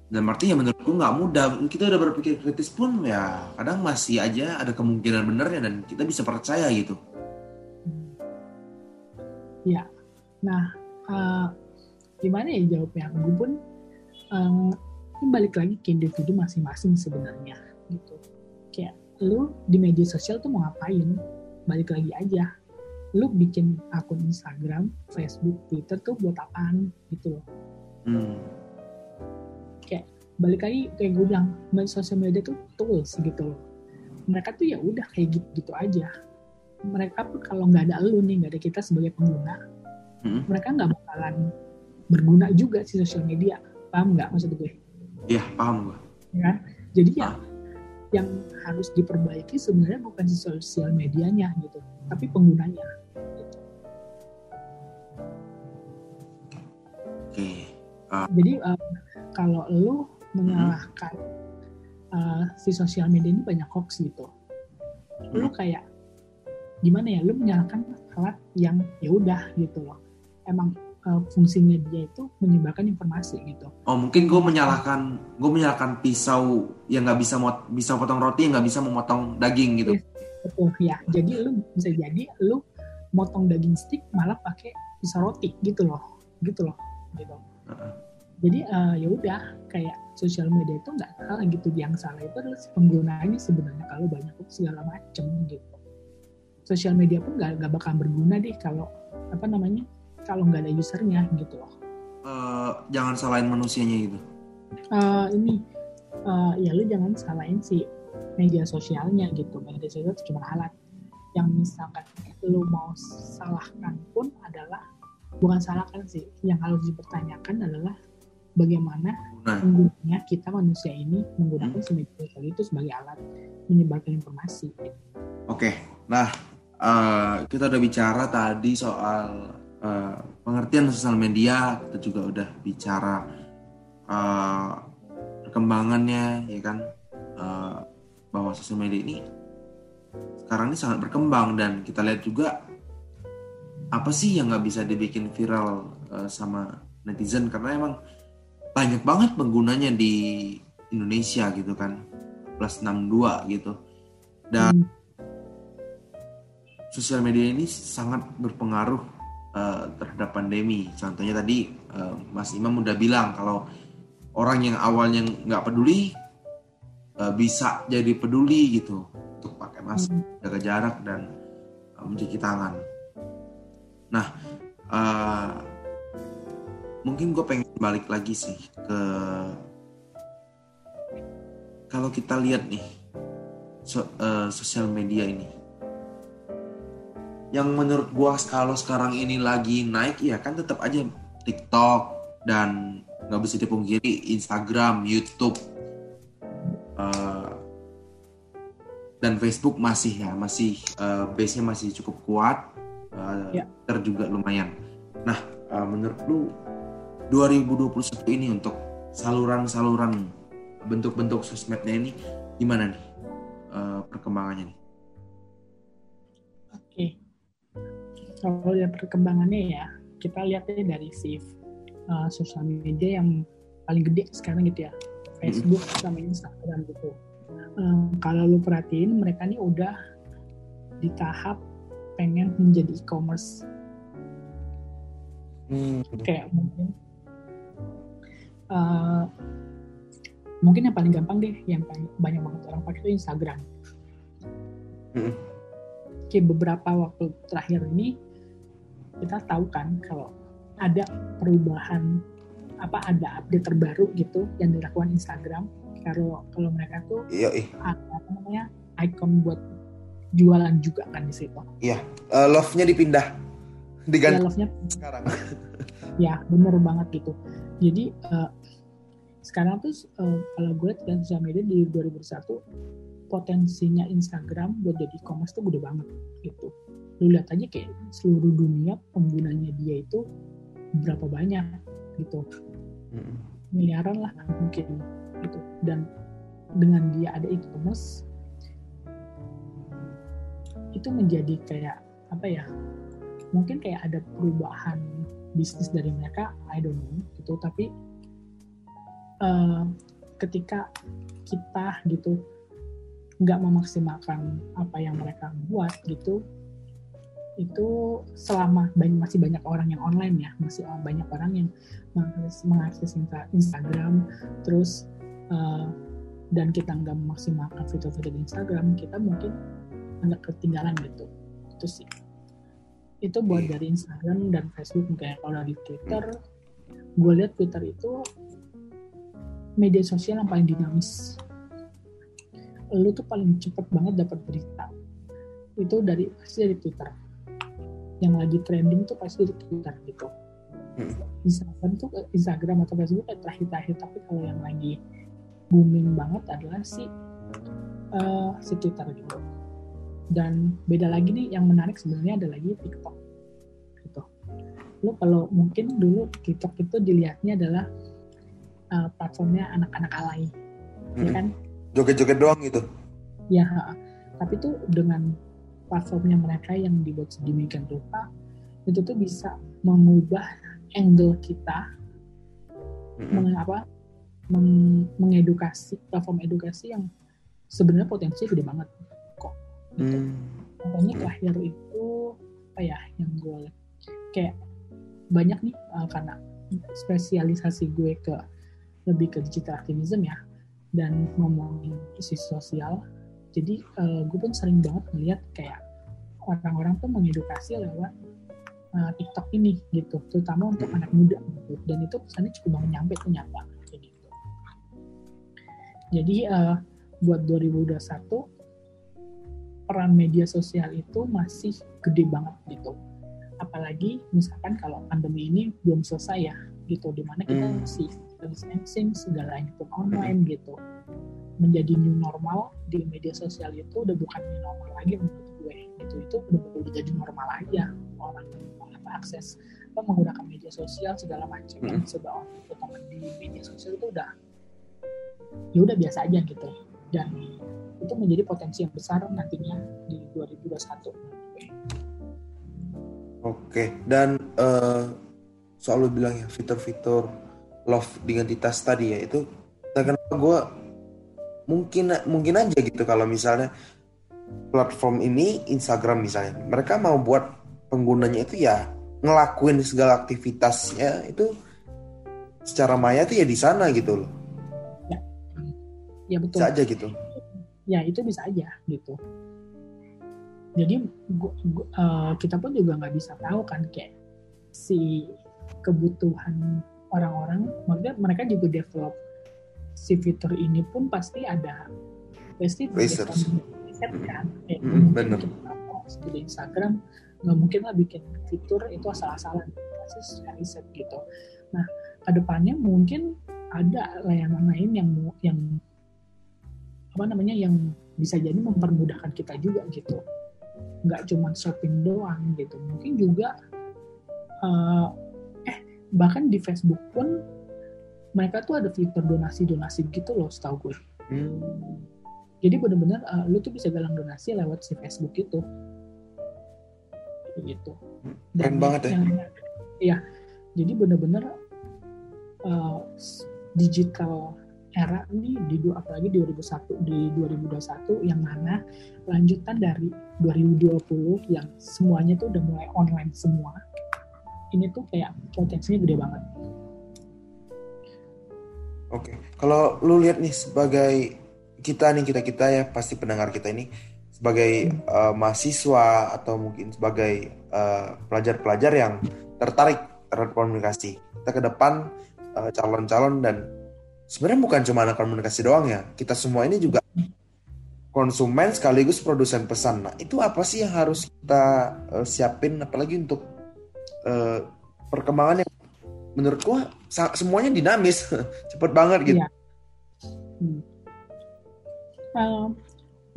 Dan artinya ya menurutku nggak mudah. Kita udah berpikir kritis pun ya kadang masih aja ada kemungkinan benernya dan kita bisa percaya gitu. Ya nah uh, gimana ya jawabnya gue pun uh, ini balik lagi ke individu masing-masing sebenarnya gitu kayak lu di media sosial tuh mau ngapain balik lagi aja lu bikin akun Instagram, Facebook, Twitter tuh buat apaan gitu loh. Hmm. Kayak balik lagi kayak gue bilang, sosial media tuh tools gitu loh. Mereka tuh ya udah kayak gitu, gitu aja. Mereka pun kalau nggak ada lu nih, nggak ada kita sebagai pengguna, hmm. mereka nggak bakalan berguna juga si sosial media. Paham nggak maksud gue? Iya, paham gue. Ya, jadi ya yang harus diperbaiki sebenarnya bukan si sosial medianya gitu, tapi penggunanya. Okay. Uh. Jadi uh, kalau lu menyalahkan hmm. uh, si sosial media ini banyak hoax gitu, hmm. lu kayak gimana ya? Lu menyalahkan alat yang ya udah gitu loh. Emang uh, fungsinya dia itu menyebarkan informasi gitu. Oh mungkin gue menyalahkan gue menyalahkan pisau yang nggak bisa mot bisa potong roti yang nggak bisa memotong daging gitu. Yes, betul ya. Jadi lu bisa jadi lu motong daging stick malah pakai pisau roti gitu loh, gitu loh gitu. Uh-uh. Jadi uh, ya udah kayak sosial media itu nggak salah gitu, yang salah itu adalah si penggunanya sebenarnya kalau banyak segala macem gitu. Sosial media pun nggak nggak bakal berguna deh kalau apa namanya kalau nggak ada usernya gitu loh. Uh, jangan salahin manusianya gitu. Uh, ini uh, ya lu jangan salahin si media sosialnya gitu. Media sosial itu cuma alat. Yang misalkan lu mau salahkan pun adalah bukan salahkan sih yang harus dipertanyakan adalah bagaimana nah. kita manusia ini menggunakan hmm. media sosial itu sebagai alat menyebarkan informasi. Oke, nah uh, kita udah bicara tadi soal uh, pengertian sosial media, kita juga udah bicara uh, perkembangannya, ya kan, uh, bahwa sosial media ini sekarang ini sangat berkembang dan kita lihat juga apa sih yang nggak bisa dibikin viral uh, sama netizen? Karena emang banyak banget penggunanya di Indonesia gitu kan. Plus 62 gitu. Dan hmm. sosial media ini sangat berpengaruh uh, terhadap pandemi. Contohnya tadi uh, Mas Imam udah bilang kalau orang yang awalnya nggak peduli uh, bisa jadi peduli gitu untuk pakai masker hmm. jaga jarak dan uh, mencuci tangan. Nah, uh, mungkin gue pengen balik lagi sih ke kalau kita lihat nih so, uh, sosial media ini, yang menurut gue kalau sekarang ini lagi naik ya kan tetap aja TikTok dan nggak bisa dipungkiri Instagram, YouTube, uh, dan Facebook masih ya masih uh, base-nya masih cukup kuat uh, ya. Twitter juga lumayan. Nah, uh, menurut lu 2021 ini untuk saluran-saluran bentuk-bentuk sosmednya ini gimana nih uh, perkembangannya nih? Kalau lihat perkembangannya ya kita lihatnya dari si uh, sosial media yang paling gede sekarang gitu ya, Facebook mm -hmm. sama Instagram gitu. Uh, kalau lu perhatiin mereka nih udah di tahap pengen menjadi e-commerce hmm. kayak mungkin uh, mungkin yang paling gampang deh yang paling banyak banget orang pakai itu Instagram hmm. kayak beberapa waktu terakhir ini kita tahu kan kalau ada perubahan apa ada update terbaru gitu yang dilakukan Instagram kalau kalau mereka tuh iya, iya. apa namanya icon buat jualan juga kan di situ. Iya, uh, love-nya dipindah diganti. Ya, love-nya sekarang. ya, bener banget gitu. Jadi uh, sekarang tuh uh, kalau gue lihat dan sosial media di 2001 potensinya Instagram buat jadi e-commerce tuh gede banget gitu. Lu lihat aja kayak seluruh dunia penggunanya dia itu berapa banyak gitu. Hmm. Miliaran lah mungkin gitu. Dan dengan dia ada e-commerce itu menjadi kayak apa ya mungkin kayak ada perubahan bisnis dari mereka I don't know gitu tapi uh, ketika kita gitu nggak memaksimalkan apa yang mereka buat gitu itu selama banyak, masih banyak orang yang online ya masih banyak orang yang mengakses, mengakses Instagram terus uh, dan kita nggak memaksimalkan fitur-fitur di Instagram kita mungkin agak ketinggalan gitu. Itu sih. Itu buat iya. dari Instagram dan Facebook kayak kalau di Twitter gue lihat Twitter itu media sosial yang paling dinamis. Lu tuh paling cepet banget dapat berita. Itu dari pasti dari Twitter yang lagi trending tuh pasti dari Twitter gitu. Hmm. Instagram tuh Instagram atau Facebook kayak terakhir-terakhir tapi kalau yang lagi booming banget adalah si uh, si Twitter gitu. Dan beda lagi nih yang menarik sebenarnya ada lagi TikTok gitu. Lu kalau mungkin dulu TikTok itu dilihatnya adalah uh, platformnya anak-anak alay ya hmm. ya kan? Joget-joget doang gitu? Ya tapi tuh dengan platformnya mereka yang dibuat sedemikian rupa itu tuh bisa mengubah angle kita mm-hmm. mengapa meng, mengedukasi platform edukasi yang sebenarnya potensi gede banget kok gitu. Mm. Makanya terakhir itu apa ya yang gue kayak banyak nih uh, karena spesialisasi gue ke lebih ke digital activism ya dan ngomongin isu sosial jadi uh, gue pun sering banget melihat kayak orang-orang tuh mengedukasi lewat uh, TikTok ini gitu terutama untuk anak muda gitu. Dan itu pesannya cukup banget nyampe tuh nyata kayak gitu. Jadi uh, buat 2021 peran media sosial itu masih gede banget gitu. Apalagi misalkan kalau pandemi ini belum selesai ya gitu. Di mana kita hmm. masih distancing segala itu online gitu menjadi new normal di media sosial itu udah bukan new normal lagi menurut gue. Gitu itu udah udah jadi normal aja. Orang apa akses apa menggunakan media sosial segala macam. Mm -hmm. sebab teman di media sosial itu udah ya udah biasa aja gitu. Dan itu menjadi potensi yang besar nantinya di 2021 oke dan uh, soal lu bilang ya fitur-fitur love dengan identitas tadi ya itu kenapa gue mungkin mungkin aja gitu kalau misalnya platform ini Instagram misalnya mereka mau buat penggunanya itu ya ngelakuin segala aktivitasnya itu secara maya tuh ya di sana gitu loh. Ya. Ya betul. Bisa aja gitu. Ya itu bisa aja gitu. Jadi gua, gua, uh, kita pun juga nggak bisa tahu kan kayak si kebutuhan orang-orang maksudnya mereka juga develop si fitur ini pun pasti ada. Pasti riset kan? Kayak mm, bener. di Instagram nggak mungkin lah bikin fitur itu asal-asalan. Pasti riset gitu. Nah ke depannya mungkin ada layanan lain yang yang apa namanya yang bisa jadi mempermudahkan kita juga gitu. Nggak cuma shopping doang gitu. Mungkin juga uh, eh bahkan di Facebook pun mereka tuh ada fitur donasi-donasi gitu loh setahu gue. Hmm. Jadi bener-bener uh, lu tuh bisa galang donasi lewat si Facebook itu. Gitu. Keren banget ya. Yang, ya. Jadi bener-bener uh, digital era ini di dua apalagi 2001 di 2021 yang mana lanjutan dari 2020 yang semuanya tuh udah mulai online semua ini tuh kayak potensinya gede banget Oke, okay. kalau lu lihat nih sebagai kita nih kita kita ya pasti pendengar kita ini sebagai uh, mahasiswa atau mungkin sebagai eh, pelajar-pelajar yang tertarik terhadap komunikasi. Kita ke depan calon calon-calon dan sebenarnya bukan cuma anak komunikasi doang ya. Kita semua ini juga konsumen sekaligus produsen pesan. Nah, itu apa sih yang harus kita uh, siapin apalagi untuk uh, perkembangan yang menurut semuanya dinamis cepet banget gitu iya. hmm. uh,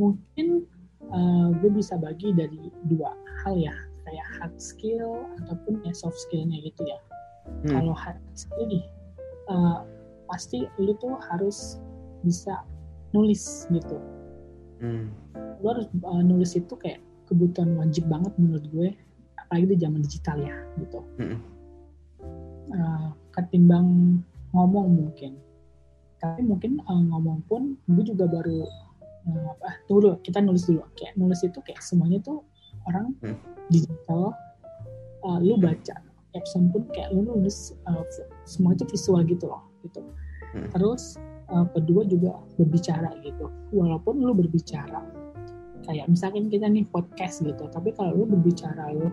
mungkin uh, gue bisa bagi dari dua hal ya kayak hard skill ataupun ya soft skillnya gitu ya hmm. kalau hard skill nih uh, pasti lu tuh harus bisa nulis gitu hmm. lu harus uh, nulis itu kayak kebutuhan wajib banget menurut gue apalagi di zaman digital ya gitu hmm uh, ketimbang ngomong mungkin. Tapi mungkin uh, ngomong pun gue juga baru uh, apa dulu kita nulis dulu. Kayak nulis itu kayak semuanya tuh orang hmm. digital uh, lu baca. Caption pun kayak lu nulis uh, semua itu visual gitu loh gitu. Hmm. terus uh, kedua juga berbicara gitu. Walaupun lu berbicara kayak misalkan kita nih podcast gitu tapi kalau lu berbicara lu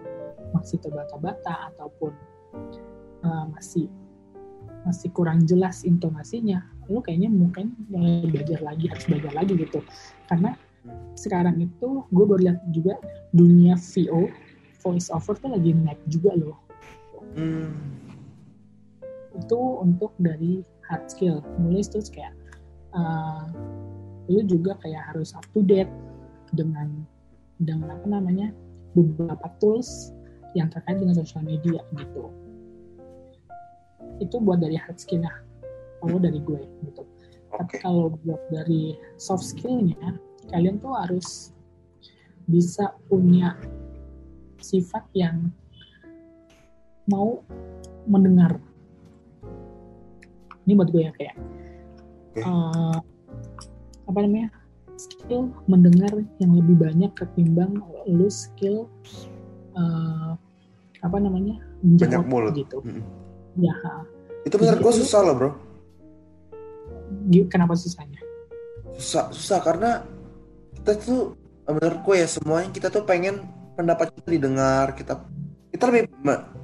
masih terbata-bata ataupun uh, masih masih kurang jelas intonasinya. Lu kayaknya mungkin belajar lagi harus belajar lagi gitu. Karena sekarang itu gue baru lihat juga dunia VO voice over tuh lagi naik juga loh. Hmm. itu untuk dari hard skill. Nulis terus kayak uh, lu juga kayak harus up to date dengan dengan apa namanya beberapa tools yang terkait dengan sosial media gitu itu buat dari hard skillnya kalau dari gue gitu. Okay. tapi kalau buat dari soft skillnya kalian tuh harus bisa punya sifat yang mau mendengar. Ini buat gue ya kayak okay. uh, apa namanya? Skill mendengar yang lebih banyak ketimbang lu skill uh, apa namanya? Menjawab banyak mulut. gitu. Hmm. Ya itu benar gue susah loh bro. Kenapa susahnya? Susah susah karena kita tuh menurut gue ya semuanya kita tuh pengen pendapat kita didengar kita kita lebih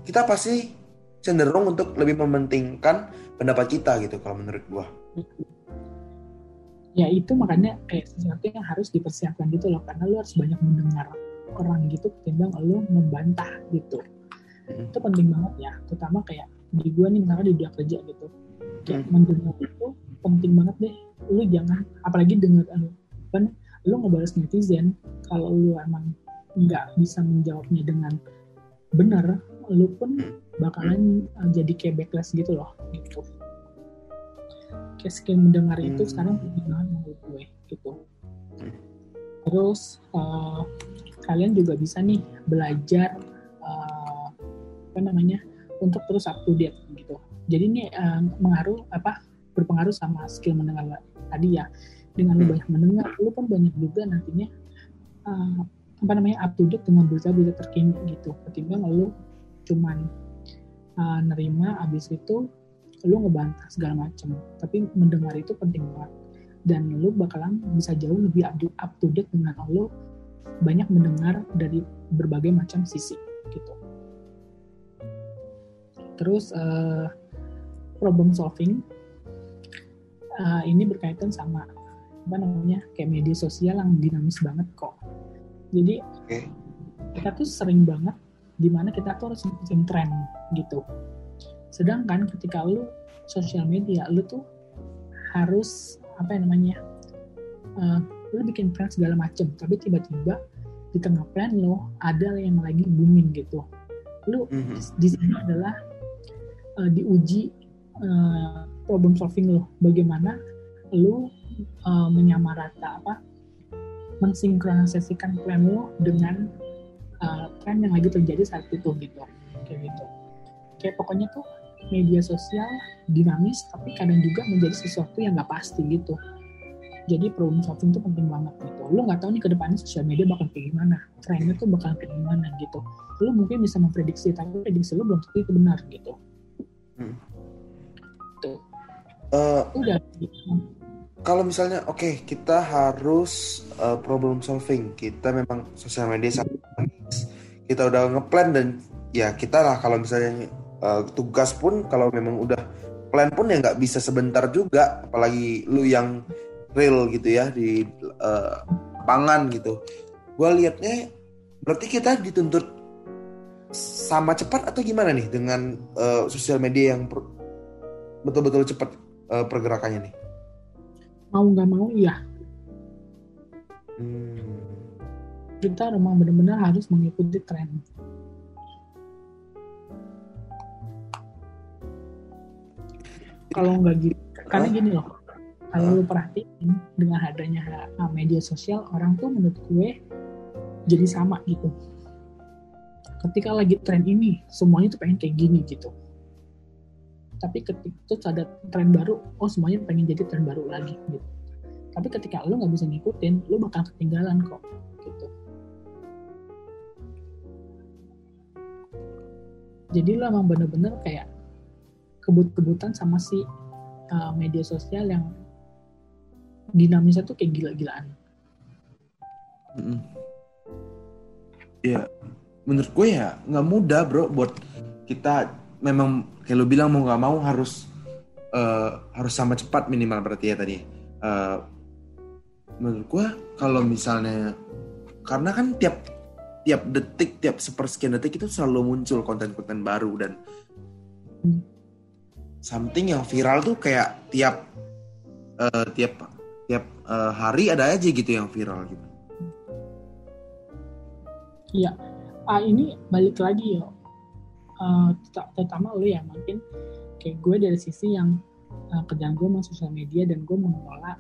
kita pasti cenderung untuk lebih mementingkan pendapat kita gitu kalau menurut gue ya itu makanya kayak sesuatu yang harus dipersiapkan gitu loh karena lu harus banyak mendengar orang gitu ketimbang lu membantah gitu. Hmm. itu penting banget ya terutama kayak di gue nih misalnya di dunia kerja gitu kayak hmm. mendengar itu penting banget deh lu jangan apalagi dengar apa lu ngebalas netizen kalau lu emang nggak bisa menjawabnya dengan benar lu pun bakalan uh, jadi kayak backlash gitu loh gitu kayak skill mendengar hmm. itu sekarang penting banget menurut gue gitu terus uh, kalian juga bisa nih belajar uh, apa namanya untuk terus up to date gitu. Jadi ini uh, mengaruh apa berpengaruh sama skill mendengar tadi ya. Dengan lu hmm. banyak mendengar lu pun banyak juga nantinya uh, apa namanya up to date dengan berita-berita terkini gitu. Ketimbang lu cuman uh, nerima abis itu lu ngebantah segala macam tapi mendengar itu penting banget. Dan lu bakalan bisa jauh lebih up to date dengan lu banyak mendengar dari berbagai macam sisi gitu terus uh, problem solving. Uh, ini berkaitan sama apa namanya kayak media sosial yang dinamis banget kok. Jadi okay. kita tuh sering banget di mana kita tuh harus ngikutin tren gitu. Sedangkan ketika lu sosial media lu tuh harus apa yang namanya uh, lu bikin plan segala macem. Tapi tiba-tiba di tengah plan lo ada yang lagi booming gitu. Lu mm-hmm. di sini adalah uh, diuji uh, problem solving lo. Bagaimana lu uh, menyamarata apa mensinkronisasikan plan lo dengan uh, tren yang lagi terjadi saat itu gitu. Kayak gitu. Kayak pokoknya tuh media sosial dinamis tapi kadang juga menjadi sesuatu yang nggak pasti gitu. Jadi problem solving itu penting banget gitu. Lo nggak tahu nih ke depannya sosial media bakal kayak gimana trennya tuh bakal kayak gimana gitu. Lo mungkin bisa memprediksi tapi prediksi lo belum tentu itu benar gitu hmm. tuh uh, udah. kalau misalnya oke okay, kita harus uh, problem solving. Kita memang sosial media sangat kita udah ngeplan dan ya kita lah kalau misalnya uh, tugas pun kalau memang udah plan pun ya nggak bisa sebentar juga. Apalagi lu yang real gitu ya di uh, pangan gitu. Gue liatnya berarti kita dituntut sama cepat atau gimana nih dengan uh, sosial media yang betul-betul cepat uh, pergerakannya nih? Mau nggak mau iya. Hmm. kita memang benar-benar harus mengikuti tren. Kalau nggak gitu karena gini loh kalau lu perhatiin dengan adanya media sosial orang tuh menurut gue jadi sama gitu ketika lagi tren ini semuanya tuh pengen kayak gini gitu. Tapi ketika itu ada tren baru oh semuanya pengen jadi tren baru lagi gitu. Tapi ketika lo nggak bisa ngikutin lo bakal ketinggalan kok gitu. Jadi lo emang bener-bener kayak kebut-kebutan sama si uh, media sosial yang dinamisnya tuh kayak gila-gilaan. Mm -mm. ya menurut gue ya nggak mudah bro buat kita memang kayak lo bilang mau nggak mau harus uh, harus sama cepat minimal berarti ya tadi uh, menurut gue kalau misalnya karena kan tiap tiap detik tiap sepersekian detik itu selalu muncul konten-konten baru dan something yang viral tuh kayak tiap uh, tiap tiap uh, hari ada aja gitu yang viral gitu. Iya, ah ini balik lagi ya, uh, terutama lo ya mungkin. Kayak gue dari sisi yang uh, kerjaan gue sosial media dan gue mengelola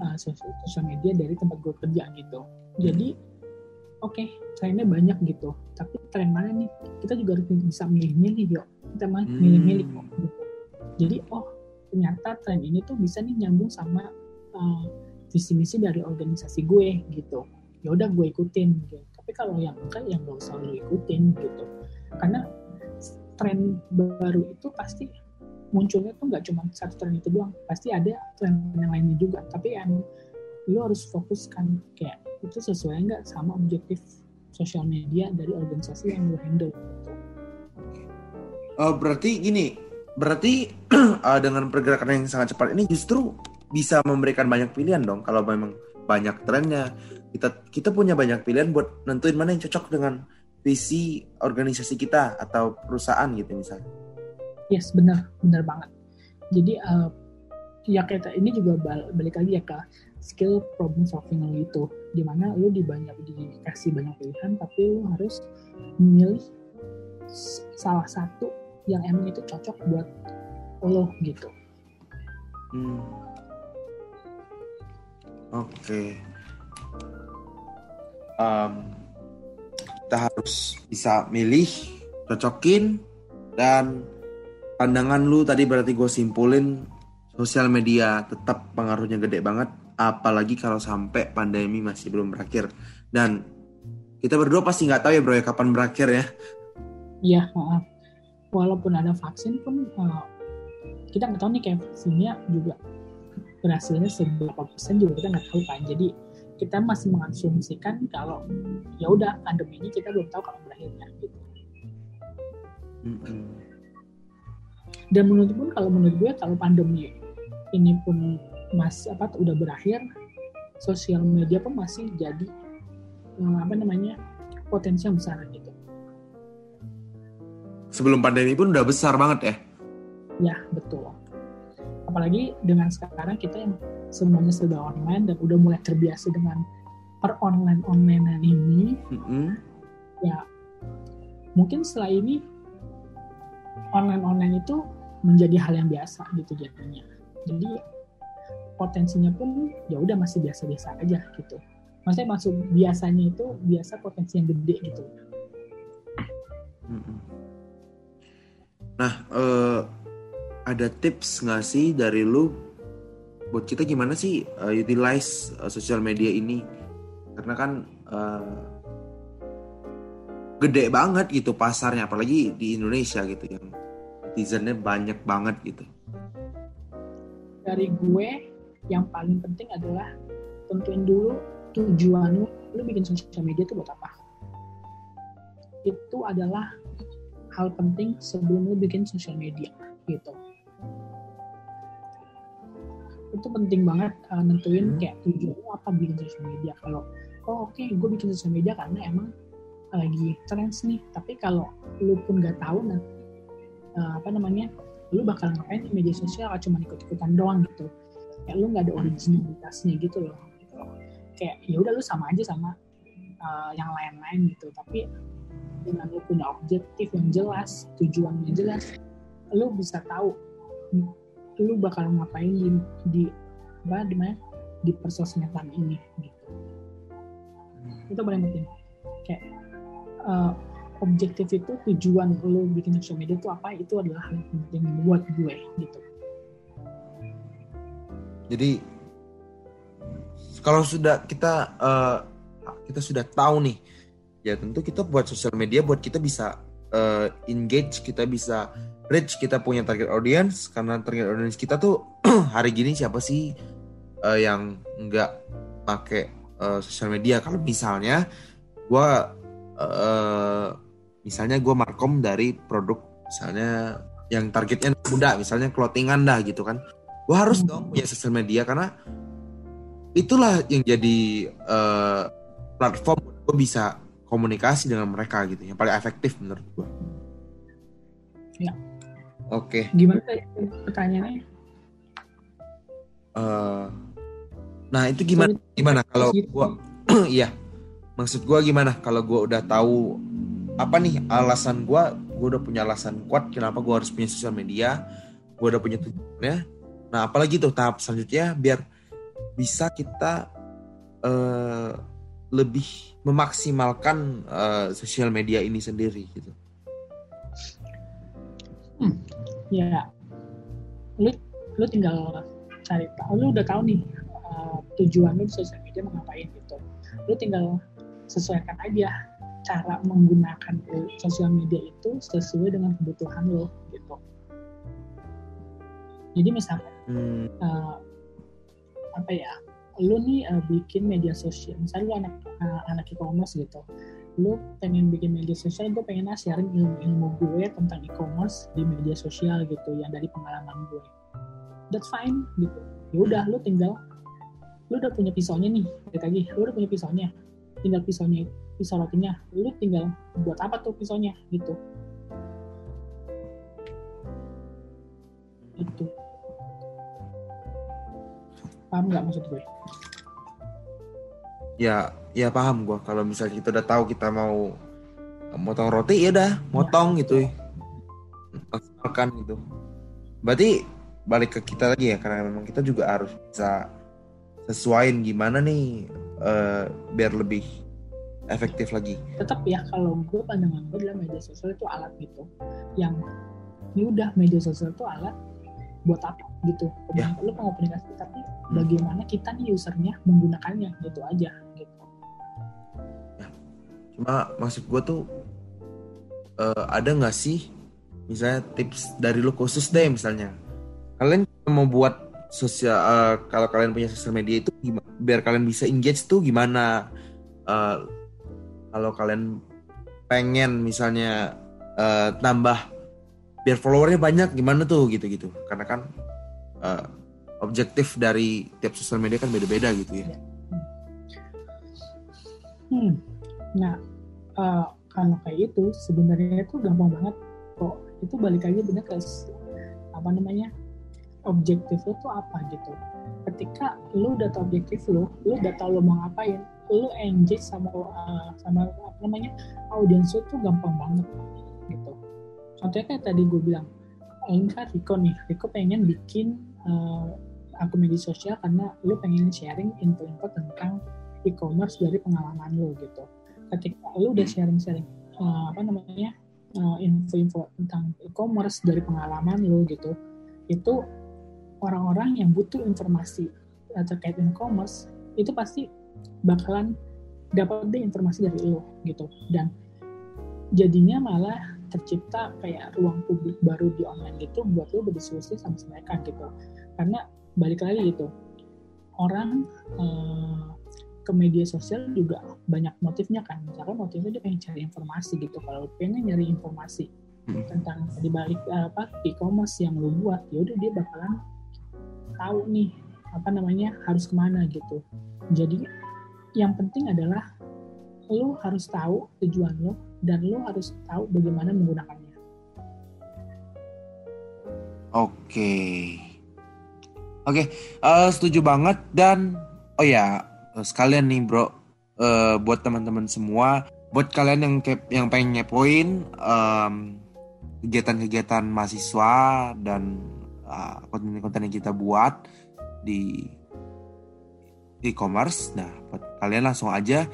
uh, sosial media dari tempat gue kerja gitu. Jadi oke okay, trennya banyak gitu. Tapi tren mana nih? Kita juga harus bisa milih-milih yuk kita mah hmm. milih-milih kok gitu. jadi oh ternyata tren ini tuh bisa nih nyambung sama uh, visi misi dari organisasi gue gitu. Ya udah gue ikutin gitu tapi kalau yang enggak yang gak usah lo ikutin gitu. Karena tren baru itu pasti munculnya tuh nggak cuma satu tren itu doang. Pasti ada tren yang lainnya juga. Tapi yang lo harus fokuskan kayak itu sesuai nggak sama objektif sosial media dari organisasi yang lo handle Oh, berarti gini, berarti uh, dengan pergerakan yang sangat cepat ini justru bisa memberikan banyak pilihan dong kalau memang banyak trennya. Kita kita punya banyak pilihan buat nentuin mana yang cocok dengan visi organisasi kita atau perusahaan gitu misalnya. Yes, benar, benar banget. Jadi uh, ya kayak ini juga balik lagi ya kak skill problem solving lo itu di mana lo di banyak dikasih banyak pilihan tapi lo harus memilih salah satu yang emang itu cocok buat lo gitu hmm. oke okay. Um, kita harus bisa milih cocokin dan pandangan lu tadi berarti gue simpulin sosial media tetap pengaruhnya gede banget apalagi kalau sampai pandemi masih belum berakhir. Dan kita berdua pasti nggak tahu ya bro ya kapan berakhir ya. Iya walaupun ada vaksin pun uh, kita nggak tahu nih kayak vaksinnya juga berhasilnya seberapa persen juga kita nggak tahu kan. Jadi kita masih mengasumsikan kalau ya udah pandemi ini kita belum tahu kapan berakhirnya gitu mm -hmm. dan menurut pun kalau menurut gue kalau pandemi ini pun masih apa udah berakhir sosial media pun masih jadi eh, apa namanya potensi yang besar gitu. Sebelum pandemi pun udah besar banget ya? Ya betul. Apalagi dengan sekarang kita yang semuanya sudah online dan udah mulai terbiasa dengan per online online ini, mm -hmm. ya mungkin setelah ini online online itu menjadi hal yang biasa gitu jadinya. Jadi potensinya pun ya udah masih biasa-biasa aja gitu. Maksudnya masuk biasanya itu biasa potensi yang gede gitu. Nah, uh, ada tips nggak sih dari lu buat kita gimana sih uh, utilize uh, sosial media ini? Karena kan uh, gede banget gitu pasarnya, apalagi di Indonesia gitu yang netizennya banyak banget gitu. Dari gue yang paling penting adalah tentuin dulu tujuan lu, lu bikin sosial media itu buat apa. Itu adalah hal penting sebelum lu bikin sosial media gitu. Itu penting banget uh, nentuin hmm. kayak tujuan apa bikin sosial media. Kalau oh oke okay, gue bikin sosial media karena emang lagi trends nih. Tapi kalau lu pun gak tahu nah, uh, apa namanya, lu bakal ngapain di media sosial cuma ikut-ikutan doang gitu kayak lu nggak ada originalitasnya gitu loh gitu kayak ya udah lu sama aja sama uh, yang lain-lain gitu tapi dengan lu punya objektif yang jelas tujuan yang jelas lu bisa tahu lu bakal ngapain di, di apa di mana di persosmedan ini gitu. Itu paling penting kayak uh, objektif itu tujuan lu bikin social media itu apa itu adalah hal yang penting buat gue gitu. Jadi kalau sudah kita uh, kita sudah tahu nih, ya tentu kita buat sosial media buat kita bisa uh, engage, kita bisa reach, kita punya target audience karena target audience kita tuh hari gini siapa sih uh, yang nggak pakai uh, sosial media? Kalau misalnya gue uh, misalnya gue markom dari produk misalnya yang targetnya muda, misalnya clothingan dah gitu kan, gue harus hmm. dong punya sosial media karena itulah yang jadi uh, platform gue bisa komunikasi dengan mereka gitu yang paling efektif menurut gue. Ya. Oke. Okay. Gimana pertanyaannya? Uh, nah itu gimana? Gimana kalau gue? iya. Maksud gue gimana kalau gue udah tahu apa nih alasan gue? Gue udah punya alasan kuat kenapa gue harus punya sosial media. Gue udah punya tujuannya. Nah apalagi tuh tahap selanjutnya biar bisa kita uh, lebih memaksimalkan uh, sosial media ini sendiri gitu. Hmm, ya, lu lu tinggal cari tahu, lu udah tahu nih uh, tujuan lu di sosial media mau ngapain gitu. Lu tinggal sesuaikan aja cara menggunakan sosial media itu sesuai dengan kebutuhan lo gitu. Jadi misalnya hmm. uh, apa ya lu nih uh, bikin media sosial misalnya lu anak uh, anak e-commerce gitu lu pengen bikin media sosial gue pengen sharing ilmu-ilmu gue tentang e-commerce di media sosial gitu yang dari pengalaman gue. That's fine gitu. Ya udah lu tinggal lu udah punya pisaunya nih balik lagi lu udah punya pisaunya. Tinggal pisaunya pisau rotinya lu tinggal buat apa tuh pisaunya gitu. Itu. Paham nggak maksud gue ya ya paham gue kalau misalnya kita udah tahu kita mau motong roti ya udah motong gitu maksimalkan gitu berarti balik ke kita lagi ya karena memang kita juga harus bisa sesuaiin gimana nih uh, biar lebih efektif lagi tetap ya kalau gue pandangan gue adalah media sosial itu alat gitu yang ini udah media sosial itu alat buat apa gitu ya. lu pengomunikasi tapi hmm. bagaimana kita nih usernya menggunakannya gitu aja. Cuma maksud gue tuh uh, ada nggak sih misalnya tips dari lu khusus deh misalnya kalian mau buat sosial uh, kalau kalian punya sosial media itu gimana, biar kalian bisa engage tuh gimana uh, kalau kalian pengen misalnya uh, tambah biar followernya banyak gimana tuh gitu-gitu karena kan uh, objektif dari tiap sosial media kan beda-beda gitu ya. Hmm. Nah uh, kalau kayak itu sebenarnya itu gampang banget kok. Itu balik lagi bener ke apa namanya objektif lo tuh apa gitu. Ketika lu udah tau objektif lo lu udah tau lo mau ngapain lu engage sama uh, sama apa namanya audiens lu tuh gampang banget gitu. Contohnya kayak tadi gue bilang ini kan Riko nih Riko pengen bikin uh, akun media sosial karena lu pengen sharing info-info tentang e-commerce dari pengalaman lu gitu ketika lu udah sharing-sharing uh, apa namanya uh, info-info tentang e-commerce dari pengalaman lu gitu itu orang-orang yang butuh informasi terkait e-commerce itu pasti bakalan dapat deh informasi dari lo gitu. Dan jadinya malah tercipta kayak ruang publik baru di online gitu buat lo berdiskusi sama mereka gitu. Karena balik lagi gitu orang uh, ke media sosial juga banyak motifnya kan misalkan motifnya dia pengen cari informasi gitu kalau pengen nyari informasi hmm. tentang di balik apa e-commerce yang lo buat ya udah dia bakalan tahu nih apa namanya harus ke mana gitu jadi yang penting adalah lo harus tahu tujuan lo dan lo harus tahu bagaimana menggunakannya. Oke, oke, uh, setuju banget dan oh ya sekalian nih bro, uh, buat teman-teman semua, buat kalian yang yang pengen ngepoin um, kegiatan-kegiatan mahasiswa dan uh, konten-konten yang kita buat di e-commerce, nah buat kalian langsung aja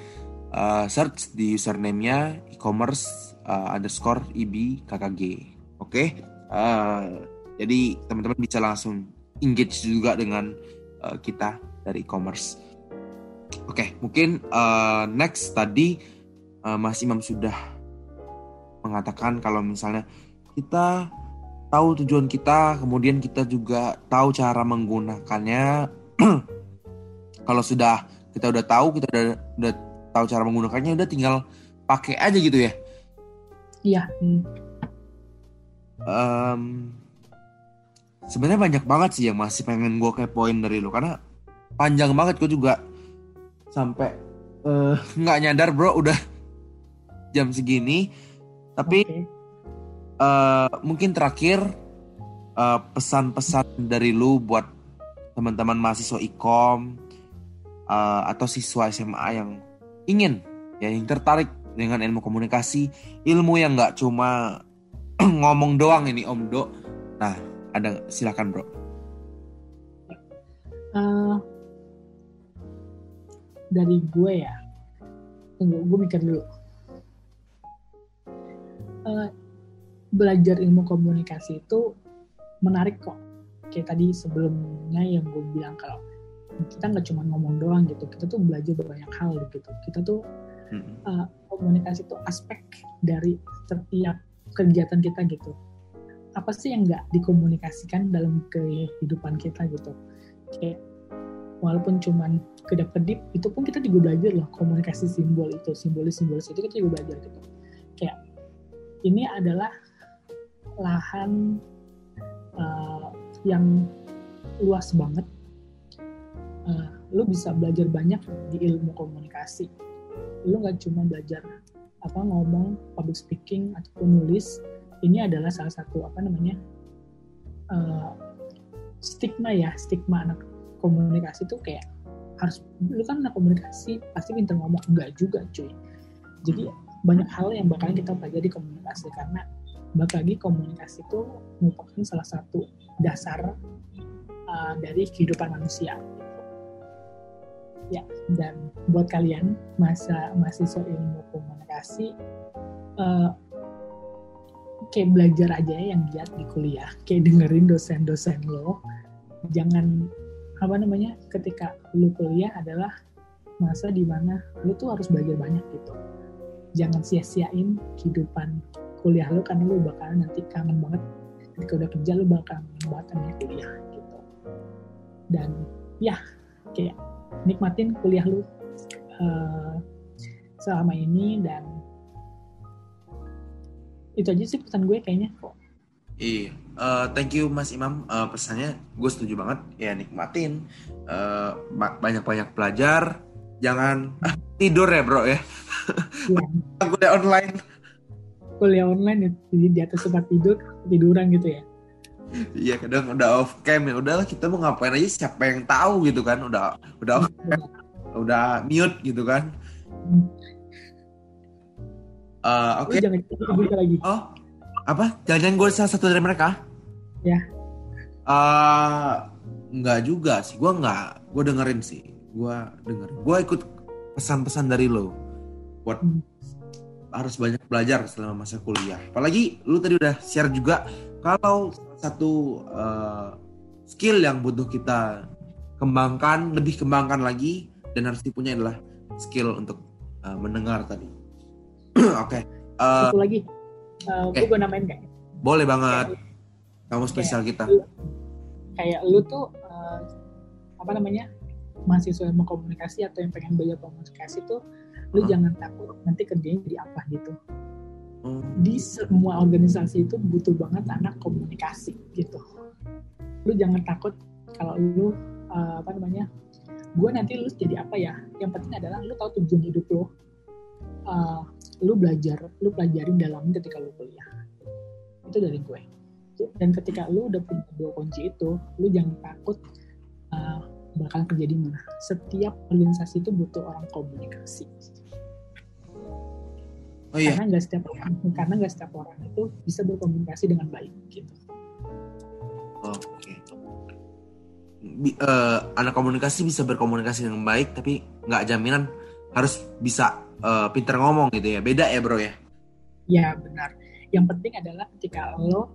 uh, search di username-nya e-commerce uh, underscore ib kkg. Oke, okay? uh, jadi teman-teman bisa langsung engage juga dengan uh, kita dari e-commerce. Oke, okay, mungkin uh, next tadi uh, Mas Imam sudah mengatakan kalau misalnya kita tahu tujuan kita, kemudian kita juga tahu cara menggunakannya. kalau sudah kita udah tahu, kita udah udah tahu cara menggunakannya, udah tinggal pakai aja gitu ya. Iya. Hmm. Um, Sebenarnya banyak banget sih yang masih pengen gue kepoin dari lu karena panjang banget gue juga sampai eh, nggak uh, nyadar bro udah jam segini. Tapi okay. uh, mungkin terakhir uh, pesan-pesan dari lu buat teman-teman mahasiswa ikom uh, atau siswa SMA yang ingin ya yang tertarik dengan ilmu komunikasi, ilmu yang nggak cuma ngomong doang ini Om Do. Nah, ada silakan bro. Uh, dari gue ya, tunggu gue mikir dulu. Uh, belajar ilmu komunikasi itu menarik kok. Kayak tadi sebelumnya yang gue bilang kalau kita nggak cuma ngomong doang gitu, kita tuh belajar banyak hal gitu. Kita tuh uh, komunikasi itu aspek dari setiap kegiatan kita gitu apa sih yang nggak dikomunikasikan dalam kehidupan kita gitu kayak walaupun cuman kedap-kedip itu pun kita juga belajar loh komunikasi simbol itu simbolis simbolis itu kita juga belajar gitu. Kayak ini adalah lahan uh, yang luas banget. Uh, lu bisa belajar banyak di ilmu komunikasi. Lu nggak cuma belajar apa ngomong public speaking ataupun nulis ini adalah salah satu apa namanya uh, stigma ya stigma anak komunikasi tuh kayak harus lu kan anak komunikasi pasti pinter ngomong. Enggak juga cuy. Jadi banyak hal yang bakal kita pelajari komunikasi karena balik lagi komunikasi itu merupakan salah satu dasar uh, dari kehidupan manusia. Ya dan buat kalian masa mahasiswa ilmu komunikasi uh, kayak belajar aja yang giat di kuliah. Kayak dengerin dosen-dosen lo. Jangan apa namanya ketika lu kuliah adalah masa di mana lu tuh harus belajar banyak gitu. Jangan sia-siain kehidupan kuliah lu karena lu bakal nanti kangen banget ketika udah kerja lu bakal banget sama kuliah gitu. Dan ya kayak nikmatin kuliah lu uh, selama ini dan itu aja sih pesan gue kayaknya. Kok Iya, uh, thank you Mas Imam uh, pesannya gue setuju banget ya nikmatin uh, banyak-banyak belajar jangan ah, tidur ya bro ya. ya. kuliah online. Kuliah online ya, jadi di atas tempat tidur tiduran gitu ya. Iya kadang udah off cam ya udahlah kita mau ngapain aja siapa yang tahu gitu kan udah udah off cam, udah mute gitu kan. Uh, Oke. Okay. Jangan. Oh, apa? Jangan-jangan gue salah satu dari mereka? Ya. Uh, nggak juga sih. Gue nggak. Gue dengerin sih. Gue dengerin. Gue ikut pesan-pesan dari lo. Buat hmm. harus banyak belajar selama masa kuliah. Apalagi lu tadi udah share juga kalau satu uh, skill yang butuh kita kembangkan, lebih kembangkan lagi dan harus dipunyai adalah skill untuk uh, mendengar tadi Oke. Okay. Uh, Satu lagi. Uh, okay. Gue namain gak? Boleh banget. Kamu spesial kayak kita. Kayak lu tuh uh, apa namanya mahasiswa ilmu komunikasi atau yang pengen belajar komunikasi tuh lu huh? jangan takut nanti kerjanya jadi apa gitu. Hmm. Di semua organisasi itu butuh banget anak komunikasi gitu. Lu jangan takut kalau lu uh, apa namanya gue nanti lu jadi apa ya yang penting adalah lu tahu tujuan hidup lu uh, lu belajar lu pelajarin dalam ketika lu kuliah itu dari gue dan ketika lu udah punya dua kunci itu lu jangan takut uh, bakal kerja di mana. Setiap organisasi itu butuh orang komunikasi. Oh, iya. karena nggak setiap orang karena nggak setiap orang itu bisa berkomunikasi dengan baik gitu. Oke. Okay. uh, anak komunikasi bisa berkomunikasi dengan baik tapi nggak jaminan harus bisa uh, pinter ngomong gitu ya. Beda ya bro ya? Ya benar. Yang penting adalah ketika lo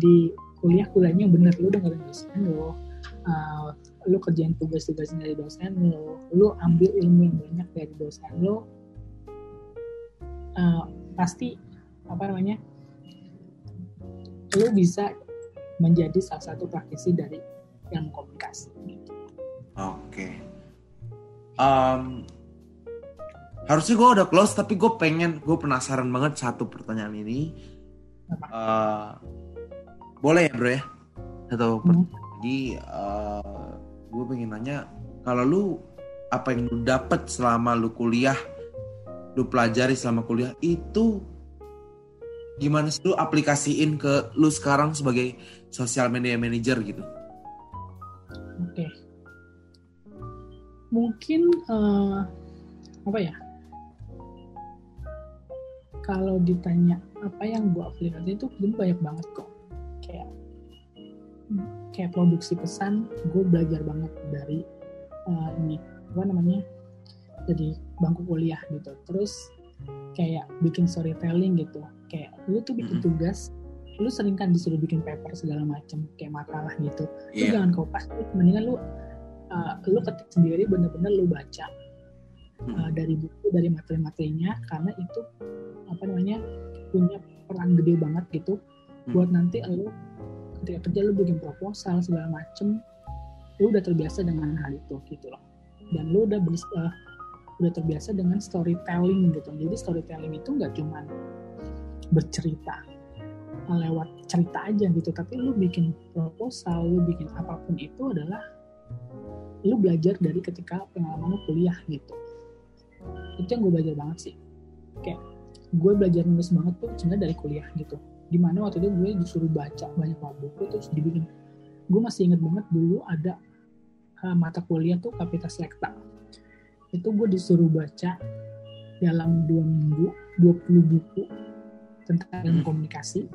di kuliah kuliahnya yang benar lo dengerin dosen lo uh, lo kerjain tugas-tugas dari dosen lo lo ambil ilmu yang banyak dari dosen lo uh, pasti apa namanya lu bisa menjadi salah satu praktisi dari ilmu komunikasi. Oke. Okay. Um, harusnya gue udah close tapi gue pengen gue penasaran banget satu pertanyaan ini. Uh, boleh ya bro ya? Satu hmm. lagi uh, gue pengen nanya kalau lu apa yang lu dapet selama lu kuliah, lu pelajari selama kuliah itu gimana sih lu aplikasiin ke lu sekarang sebagai social media manager gitu? Oke. Okay. Mungkin uh, apa ya? Kalau ditanya apa yang gue aplikasi itu banyak banget kok. Kayak kayak produksi pesan, gue belajar banget dari uh, ini apa namanya? Jadi bangku kuliah gitu. Terus kayak bikin storytelling gitu kayak lu tuh bikin tugas lu sering kan disuruh bikin paper segala macam kayak makalah gitu yeah. lu iya. jangan kopas mendingan lu uh, lu ketik sendiri bener-bener lu baca uh, dari buku dari materi-materinya karena itu apa namanya punya peran gede banget gitu hmm. Buat nanti lu ketika kerja lu bikin proposal segala macem lu udah terbiasa dengan hal itu gitu loh. Dan lu udah uh, udah terbiasa dengan storytelling gitu. Jadi storytelling itu nggak cuma bercerita lewat cerita aja gitu. Tapi lu bikin proposal lu bikin apa pun itu adalah lu belajar dari ketika pengalaman lu kuliah gitu. Itu yang gue belajar banget sih. Kayak gue belajar nulis banget tuh sebenarnya dari kuliah gitu di mana waktu itu gue disuruh baca banyak banget buku terus dibikin. Gue masih inget banget dulu ada uh, mata kuliah tuh kapitas lekta itu gue disuruh baca dalam dua minggu 20 buku tentang ilmu hmm. komunikasi.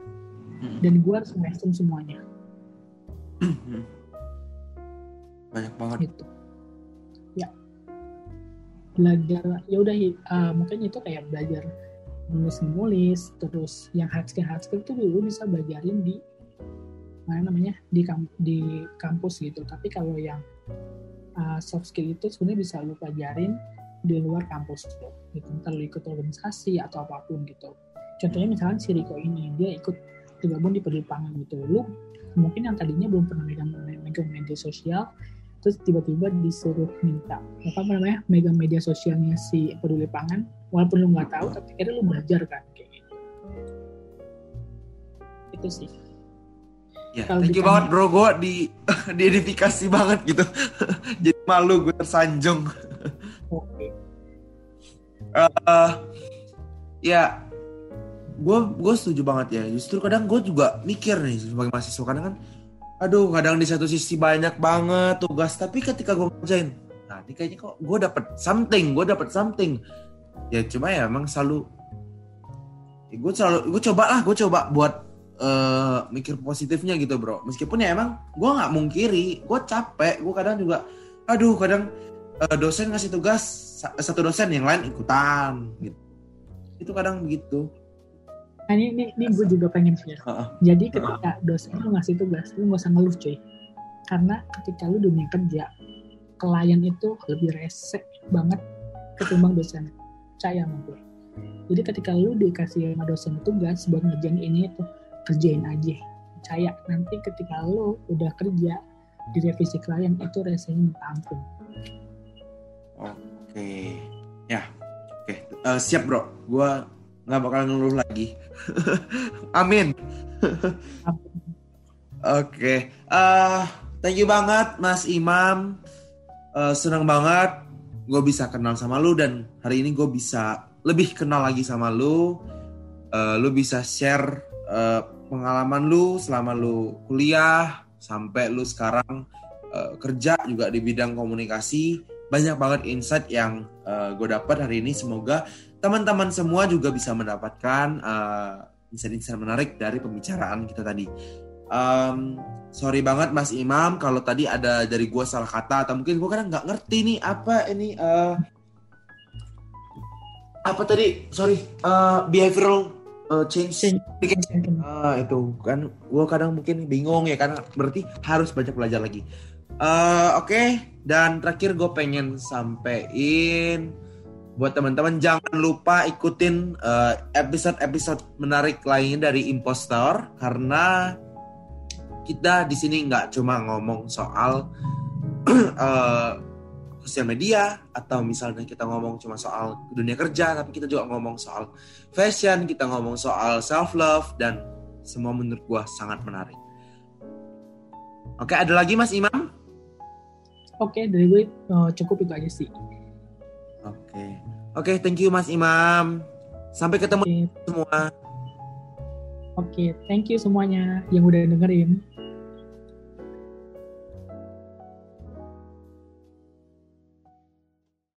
Hmm. dan gue harus merespon semuanya. Hmm. banyak banget. Gitu. Ya. Belajar ya udah uh, mungkin itu kayak belajar menulis terus yang hard skill hard skill itu dulu bisa belajarin di mana namanya di kamp di kampus gitu tapi kalau yang uh, soft skill itu sebenarnya bisa lu pelajarin di luar kampus gitu. gitu. Ntar lu ikut organisasi atau apa pun gitu. Contohnya misalnya si Riko ini, dia ikut tergabung di peduli gitu. Lu mungkin yang tadinya belum pernah megang, megang media sosial, terus tiba-tiba disuruh minta apa namanya megang media sosialnya si peduli pangan walaupun lu nggak tahu tapi kira lu belajar kan kayak gitu itu sih Ya, Kalo thank you banget bro, gue di diedifikasi banget gitu. Jadi malu gue tersanjung. Oke. uh, ya, gue gue setuju banget ya. Justru kadang gue juga mikir nih sebagai mahasiswa kadang kan, aduh kadang di satu sisi banyak banget tugas, tapi ketika gue ngerjain, nah ini kayaknya kok gue dapet something, gue dapet something. Ya cuma ya emang selalu, ya gue selalu gue coba lah, gue coba buat uh, mikir positifnya gitu bro. Meskipun ya emang gue nggak mungkiri gue capek gue kadang juga aduh kadang uh, dosen ngasih tugas satu dosen yang lain ikutan gitu. Itu kadang begitu nah, ini ini, ini gue juga pengen share. Uh, uh, jadi ketika uh, dosen lu ngasih tugas lu gak usah ngeluh cuy. Karena ketika lu dunia kerja klien itu lebih resek banget ketimbang dosen. Percaya sama gue jadi ketika lu dikasih sama dosen tugas buat ngerjain ini itu kerjain aja. Percaya. Nanti ketika lo udah kerja di revisi klien itu rasanya minta ampun. Oke. Ya oke. Uh, siap bro. Gue nggak bakal ngeluh lagi. Amin. Oke. Okay. uh, thank you banget mas Imam. Uh, senang banget gue bisa kenal sama lu dan hari ini gue bisa lebih kenal lagi sama lu. Uh, lu bisa share uh, pengalaman lu selama lu kuliah sampai lu sekarang uh, kerja juga di bidang komunikasi. Banyak banget insight yang uh, eh, gue dapat hari ini. Semoga teman-teman semua juga bisa mendapatkan uh, insight-insight menarik dari pembicaraan kita tadi um, sorry banget Mas Imam kalau tadi ada dari gue salah kata atau mungkin gue kadang nggak ngerti nih apa ini uh, apa tadi sorry uh, behavioral uh, change, change. Ah, itu kan gue kadang mungkin bingung ya karena berarti harus banyak belajar lagi uh, oke okay. dan terakhir gue pengen sampein buat teman-teman jangan lupa ikutin uh, episode-episode menarik lainnya dari Impostor karena kita di sini nggak cuma ngomong soal uh, sosial media atau misalnya kita ngomong cuma soal dunia kerja tapi kita juga ngomong soal fashion kita ngomong soal self love dan semua menurut gua sangat menarik. Oke ada lagi mas Imam? Oke dari gue uh, cukup itu aja sih. Oke. Oke, thank you Mas Imam. Sampai ketemu okay. semua. Oke, okay, thank you semuanya yang udah dengerin.